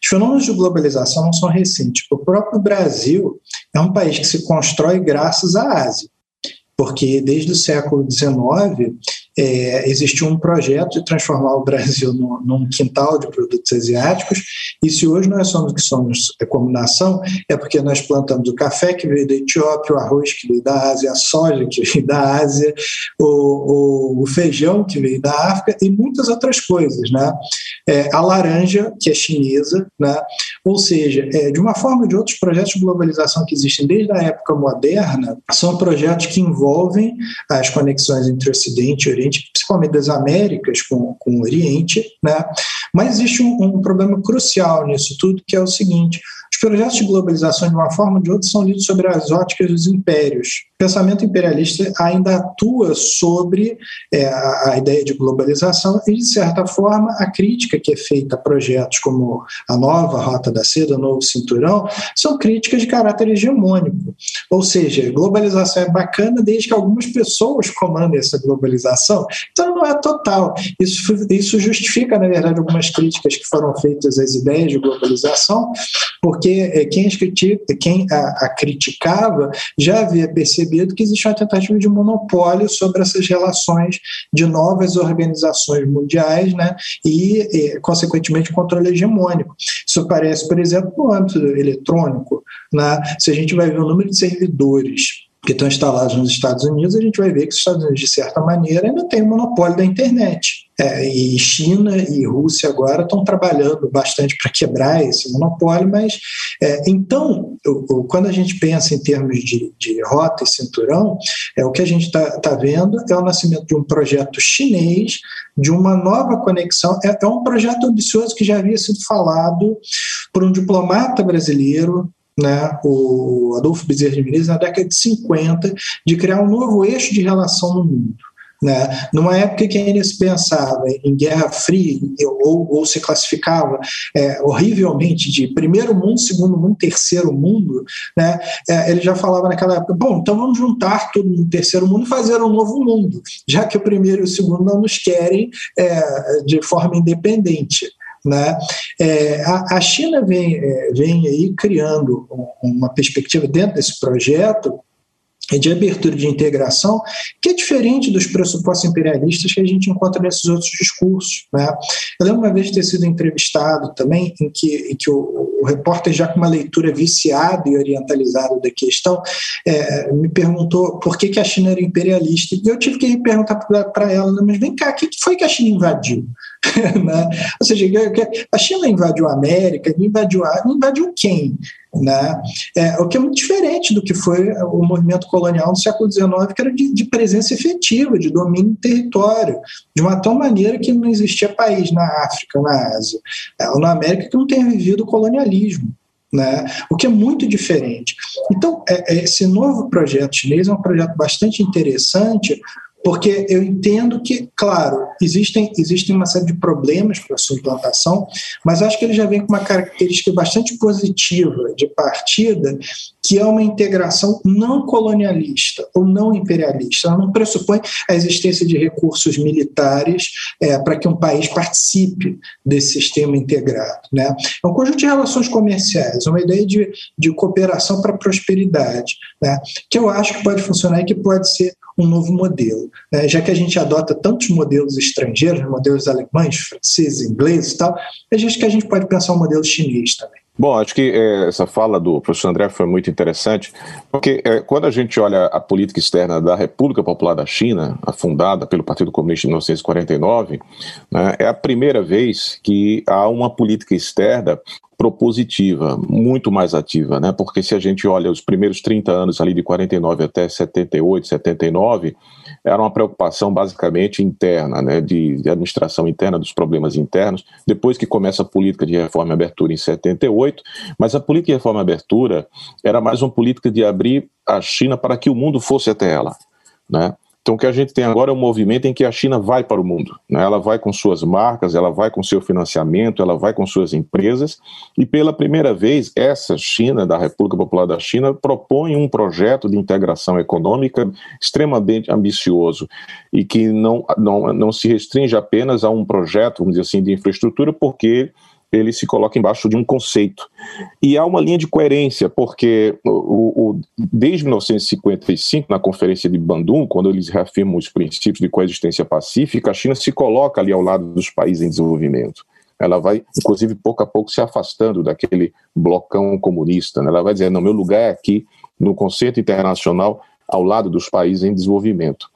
os fenômenos de globalização não são recentes. O próprio Brasil é um país que se constrói graças à Ásia, porque desde o século XIX é, existiu um projeto de transformar o Brasil num, num, quintal de produtos asiáticos, e se hoje nós somos o que somos como nação, é porque nós plantamos o café que veio da Etiópia, o arroz que veio da Ásia, a soja que veio da Ásia, o, o, o feijão que veio da África e muitas outras coisas, né? É, a laranja, que é chinesa, né? Ou seja, é, de uma forma ou de outra, os projetos de globalização que existem desde a época moderna são projetos que envolvem as conexões entre Ocidente e Oriente principalmente das Américas com, com o Oriente, né? mas existe um, um problema crucial nisso tudo, que é o seguinte: projetos de globalização, de uma forma ou de outra, são lidos sobre as óticas dos impérios. O pensamento imperialista ainda atua sobre é, a, ideia de globalização e, de certa forma, a crítica que é feita a projetos como a nova Rota da Seda, o novo Cinturão, são críticas de caráter hegemônico. Ou seja, globalização é bacana desde que algumas pessoas comandem essa globalização. Então, não é total. Isso, isso justifica, na verdade, algumas críticas que foram feitas às ideias de globalização, porque é, quem, critica, quem a, a, criticava já havia percebido que existia uma tentativa de monopólio sobre essas relações de novas organizações mundiais né, e, e consequentemente, controle hegemônico. Isso aparece, por exemplo, no âmbito eletrônico. Né, se a gente vai ver o número de servidores que estão instalados nos Estados Unidos, a gente vai ver que os Estados Unidos, de certa maneira, ainda tem o monopólio da internet. É, e China e Rússia agora estão trabalhando bastante para quebrar esse monopólio, mas é, então, quando a gente pensa em termos de, de rota e cinturão, é, o que a gente está tá vendo é o nascimento de um projeto chinês, de uma nova conexão. É, é um projeto ambicioso que já havia sido falado por um diplomata brasileiro, né, o Adolfo Bezerra de Menezes, na década de 50, de criar um novo eixo de relação no mundo. Né? Numa época que ainda se pensava em guerra fria ou, ou se classificava é, horrivelmente de primeiro mundo, segundo mundo, terceiro mundo, né? É, ele já falava naquela época: bom, então vamos juntar tudo no terceiro mundo e fazer um novo mundo, já que o primeiro e o segundo não nos querem é, de forma independente. Né? É, a, a, China vem, é, vem aí criando uma perspectiva dentro desse projeto de abertura de integração, que é diferente dos pressupostos imperialistas que a gente encontra nesses outros discursos. Né? Eu lembro uma vez de ter sido entrevistado também, em que, em que o, o repórter, já com uma leitura viciada e orientalizada da questão, é, me perguntou por que, que a China era imperialista. E eu tive que perguntar para ela, mas vem cá, o que foi que a China invadiu? né? Ou seja, a China invadiu a América, invadiu, a, invadiu quem? Né? É, o que é muito diferente do que foi o movimento colonial do século XIX, que era de, de presença efetiva, de domínio do território, de uma tal maneira que não existia país na África, na Ásia, é, ou na América que não tenha vivido o colonialismo. Né? o que é muito diferente. Então, é, é, esse novo projeto chinês é um projeto bastante interessante, porque eu entendo que, claro, existem, existem uma série de problemas para a sua implantação, mas acho que ele já vem com uma característica bastante positiva de partida, que é uma integração não colonialista ou não imperialista. Ela não pressupõe a existência de recursos militares é, para que um país participe desse sistema integrado. Né? É um conjunto de relações comerciais, uma ideia de, de cooperação para prosperidade, né? que eu acho que pode funcionar e que pode ser um novo modelo. Né? Já que a gente adota tantos modelos estrangeiros, modelos alemães, franceses, ingleses e tal, a gente que a gente pode pensar um modelo chinês também. Bom, acho que é, essa fala do professor André foi muito interessante, porque é, quando a gente olha a política externa da República Popular da China, fundada pelo Partido Comunista em 1949, né, é a primeira vez que há uma política externa propositiva, muito mais ativa, né? Porque se a gente olha os primeiros 30 anos ali de 49 até 78, 79, era uma preocupação basicamente interna, né, de, de, administração interna dos problemas internos, depois que começa a política de reforma e abertura em 78, mas a política de reforma e abertura era mais uma política de abrir a China para que o mundo fosse até ela, né? Então, o que a gente tem agora é um movimento em que a China vai para o mundo. Né? Ela vai com suas marcas, ela vai com seu financiamento, ela vai com suas empresas, e pela primeira vez, essa China, da República Popular da China, propõe um projeto de integração econômica extremamente ambicioso e que não, não, não se restringe apenas a um projeto, vamos dizer assim, de infraestrutura, porque ele se coloca embaixo de um conceito. E há uma linha de coerência, porque o, o, desde 1955, na Conferência de Bandung, quando eles reafirmam os princípios de coexistência pacífica, a China se coloca ali ao lado dos países em desenvolvimento. Ela vai, inclusive, pouco a pouco se afastando daquele blocão comunista. Né? Ela vai dizer: não, meu lugar é aqui, no conceito internacional, ao lado dos países em desenvolvimento.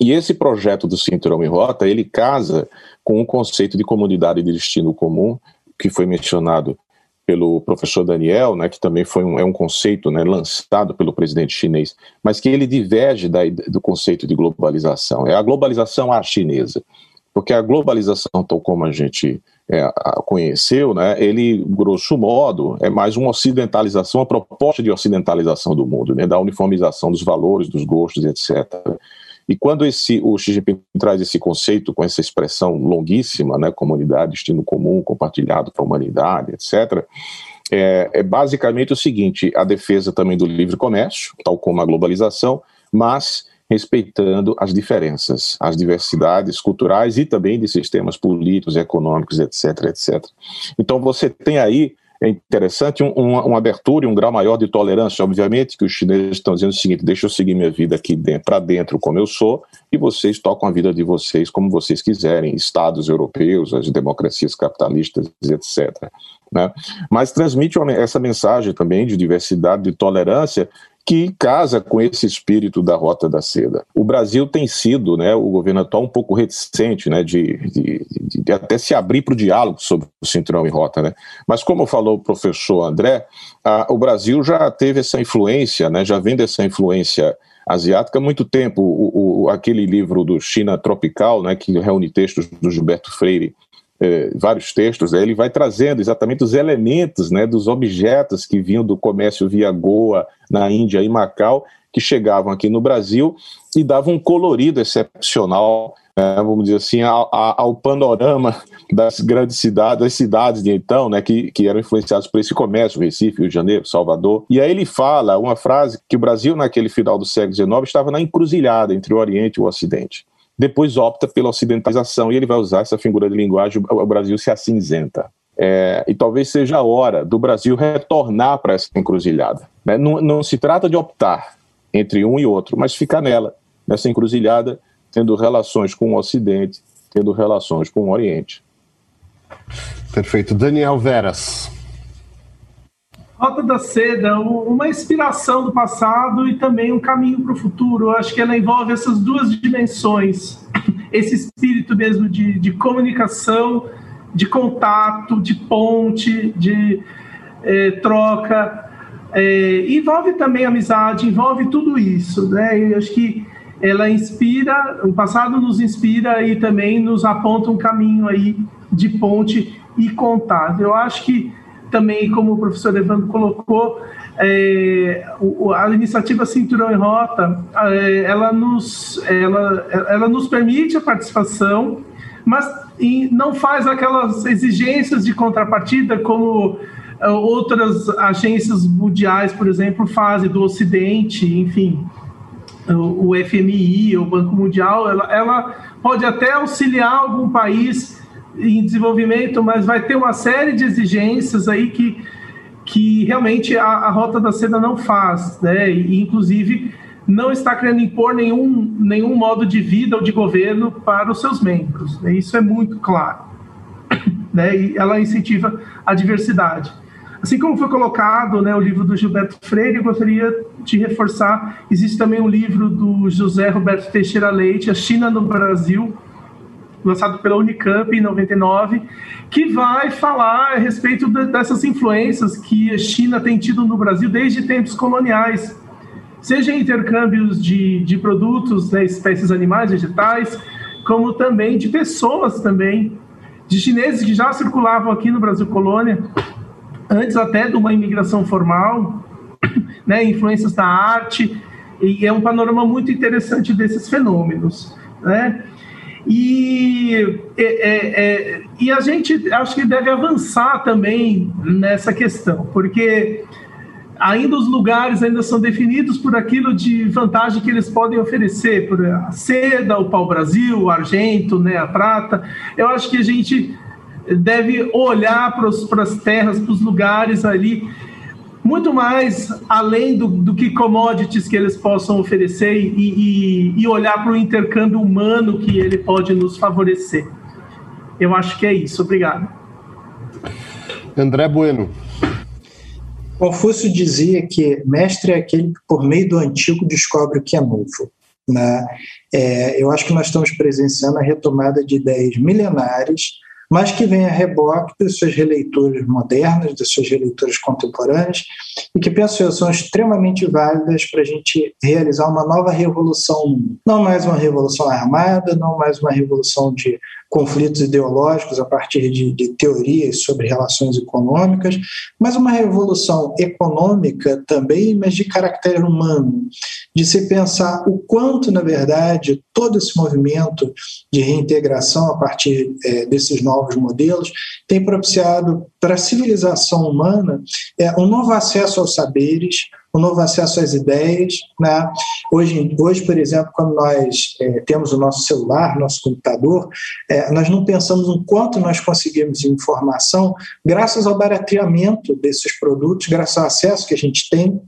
E esse projeto do Cinturão em Rota, ele casa com o conceito de comunidade de destino comum, que foi mencionado pelo professor Daniel, né, que também foi um, é um conceito né, lançado pelo presidente chinês, mas que ele diverge da, do conceito de globalização. É a globalização à chinesa, porque a globalização, tal como a gente é, a conheceu, né, ele, grosso modo, é mais uma ocidentalização, uma proposta de ocidentalização do mundo, né, da uniformização dos valores, dos gostos, etc. E quando esse, o Xi Jinping traz esse conceito com essa expressão longuíssima, né, comunidade, destino comum, compartilhado para a humanidade, etc., é, é basicamente o seguinte: a defesa também do livre comércio, tal como a globalização, mas respeitando as diferenças, as diversidades culturais e também de sistemas políticos, econômicos, etc, etc. Então você tem aí é interessante um, uma, uma, abertura e um grau maior de tolerância. Obviamente que os chineses estão dizendo o seguinte: deixa eu seguir minha vida aqui para dentro como eu sou, e vocês tocam a vida de vocês como vocês quiserem, estados europeus, as democracias capitalistas, etc. Né? Mas transmite essa mensagem também de diversidade, de tolerância, que casa com esse espírito da Rota da Seda. O Brasil tem sido, né, o governo atual, um pouco reticente né, de, de, de, até se abrir para o diálogo sobre o Cinturão e Rota. Né? Mas, como falou o professor André, a, o Brasil já teve essa influência, né, já vem dessa influência asiática há muito tempo. O, o, aquele livro do China Tropical, né, que reúne textos do Gilberto Freire, eh, vários textos, né, ele vai trazendo exatamente os elementos né, dos objetos que vinham do comércio via Goa, na Índia e Macau, que chegavam aqui no Brasil e davam um colorido excepcional é, vamos dizer assim, ao, ao, panorama das grandes cidades, das cidades de então, né, que, que eram influenciadas por esse comércio, Recife, Rio de Janeiro, Salvador. E aí ele fala uma frase que o Brasil, naquele final do século XIX, estava na encruzilhada entre o Oriente e o Ocidente. Depois opta pela ocidentalização e ele vai usar essa figura de linguagem, o Brasil se acinzenta. É, e talvez seja a hora do Brasil retornar para essa encruzilhada. Né? Não, não se trata de optar entre um e outro, mas ficar nela, nessa encruzilhada, tendo relações com o Ocidente, tendo relações com o Oriente. Perfeito. Daniel Veras. Rota da Seda, uma inspiração do passado e também um caminho para o futuro. Eu acho que ela envolve essas duas dimensões, esse espírito mesmo de, de comunicação, de contato, de ponte, de é, troca. É, envolve também amizade, envolve tudo isso. Né? Eu acho que ela inspira, o passado nos inspira e também nos aponta um caminho aí de ponte e contato. Eu acho que também, como o professor Evandro colocou, é, a iniciativa Cinturão em Rota, é, ela, nos, ela, ela nos permite a participação, mas não faz aquelas exigências de contrapartida como é, outras agências mundiais, por exemplo, fazem do Ocidente, enfim. O FMI, o Banco Mundial, ela, ela pode até auxiliar algum país em desenvolvimento, mas vai ter uma série de exigências aí que, que realmente a, a Rota da Seda não faz, né? E, inclusive, não está querendo impor nenhum, nenhum modo de vida ou de governo para os seus membros. Né? Isso é muito claro. Né? E ela incentiva a diversidade. Assim como foi colocado né, o livro do Gilberto Freire, eu gostaria de reforçar, existe também um livro do José Roberto Teixeira Leite, A China no Brasil, lançado pela Unicamp em 99, que vai falar a respeito de, dessas influências que a China tem tido no Brasil desde tempos coloniais, seja em intercâmbios de, de produtos, né, espécies animais, vegetais, como também de pessoas também, de chineses que já circulavam aqui no Brasil colônia, antes até de uma imigração formal, né, influências da arte, e é um panorama muito interessante desses fenômenos. Né? E, é, é, é, e a gente acho que deve avançar também nessa questão, porque ainda os lugares ainda são definidos por aquilo de vantagem que eles podem oferecer, por a seda, o pau-brasil, o argento, né, a prata. Eu acho que a gente deve olhar para as terras, para os lugares ali, muito mais além do, do, que commodities que eles possam oferecer e, e, e olhar para o intercâmbio humano que ele pode nos favorecer. Eu acho que é isso. Obrigado. André Bueno. Confúcio dizia que mestre é aquele que, por meio do antigo, descobre o que é novo. Né? É, eu acho que nós estamos presenciando a retomada de ideias milenares mas que vem a reboque das suas releituras modernas, das suas releituras contemporâneas, e que penso eu são extremamente válidas para a gente realizar uma nova revolução. Não mais uma revolução armada, não mais uma revolução de conflitos ideológicos a partir de, de, teorias sobre relações econômicas, mas uma revolução econômica também, mas de caráter humano, de se pensar o quanto, na verdade, todo esse movimento de reintegração a partir é, desses novos modelos tem propiciado para a civilização humana é, um novo acesso aos saberes, um novo acesso às ideias. Né? Hoje, hoje, por exemplo, quando nós é, temos o nosso celular, nosso computador, é, nós não pensamos no quanto nós conseguimos informação graças ao barateamento desses produtos, graças ao acesso que a gente tem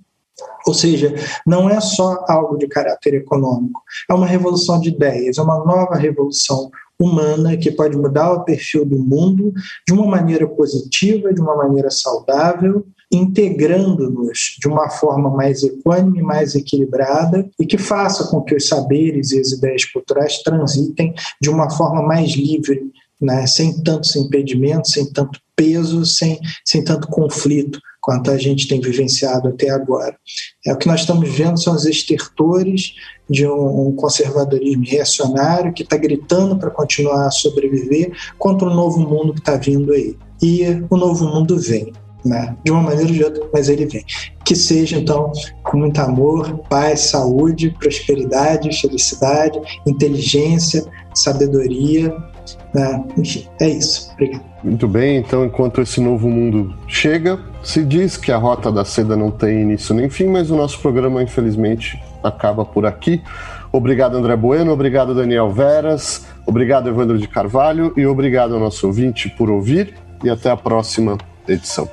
ou seja, não é só algo de caráter econômico, é uma revolução de ideias, é uma nova revolução humana que pode mudar o perfil do mundo de uma maneira positiva, de uma maneira saudável, integrando-nos de uma forma mais equânime, mais equilibrada e que faça com que os saberes e as ideias culturais transitem de uma forma mais livre, né, sem tantos impedimentos, sem tanto peso, sem, sem tanto conflito quanto a gente tem vivenciado até agora. É o que nós estamos vendo são os estertores de um, um conservadorismo reacionário que está gritando para continuar a sobreviver contra o novo mundo que está vindo aí. E o novo mundo vem né? de uma maneira ou de outra, mas ele vem. Que seja, então, com muito amor, paz, saúde, prosperidade, felicidade, inteligência, sabedoria. Né? Enfim, é isso. Obrigado. Muito bem, então, enquanto esse novo mundo chega, se diz que a Rota da Seda não tem início nem fim, mas o nosso programa, infelizmente, acaba por aqui. Obrigado, André Bueno, obrigado, Daniel Veras, obrigado, Evandro de Carvalho, e obrigado ao nosso ouvinte por ouvir, e até a próxima edição.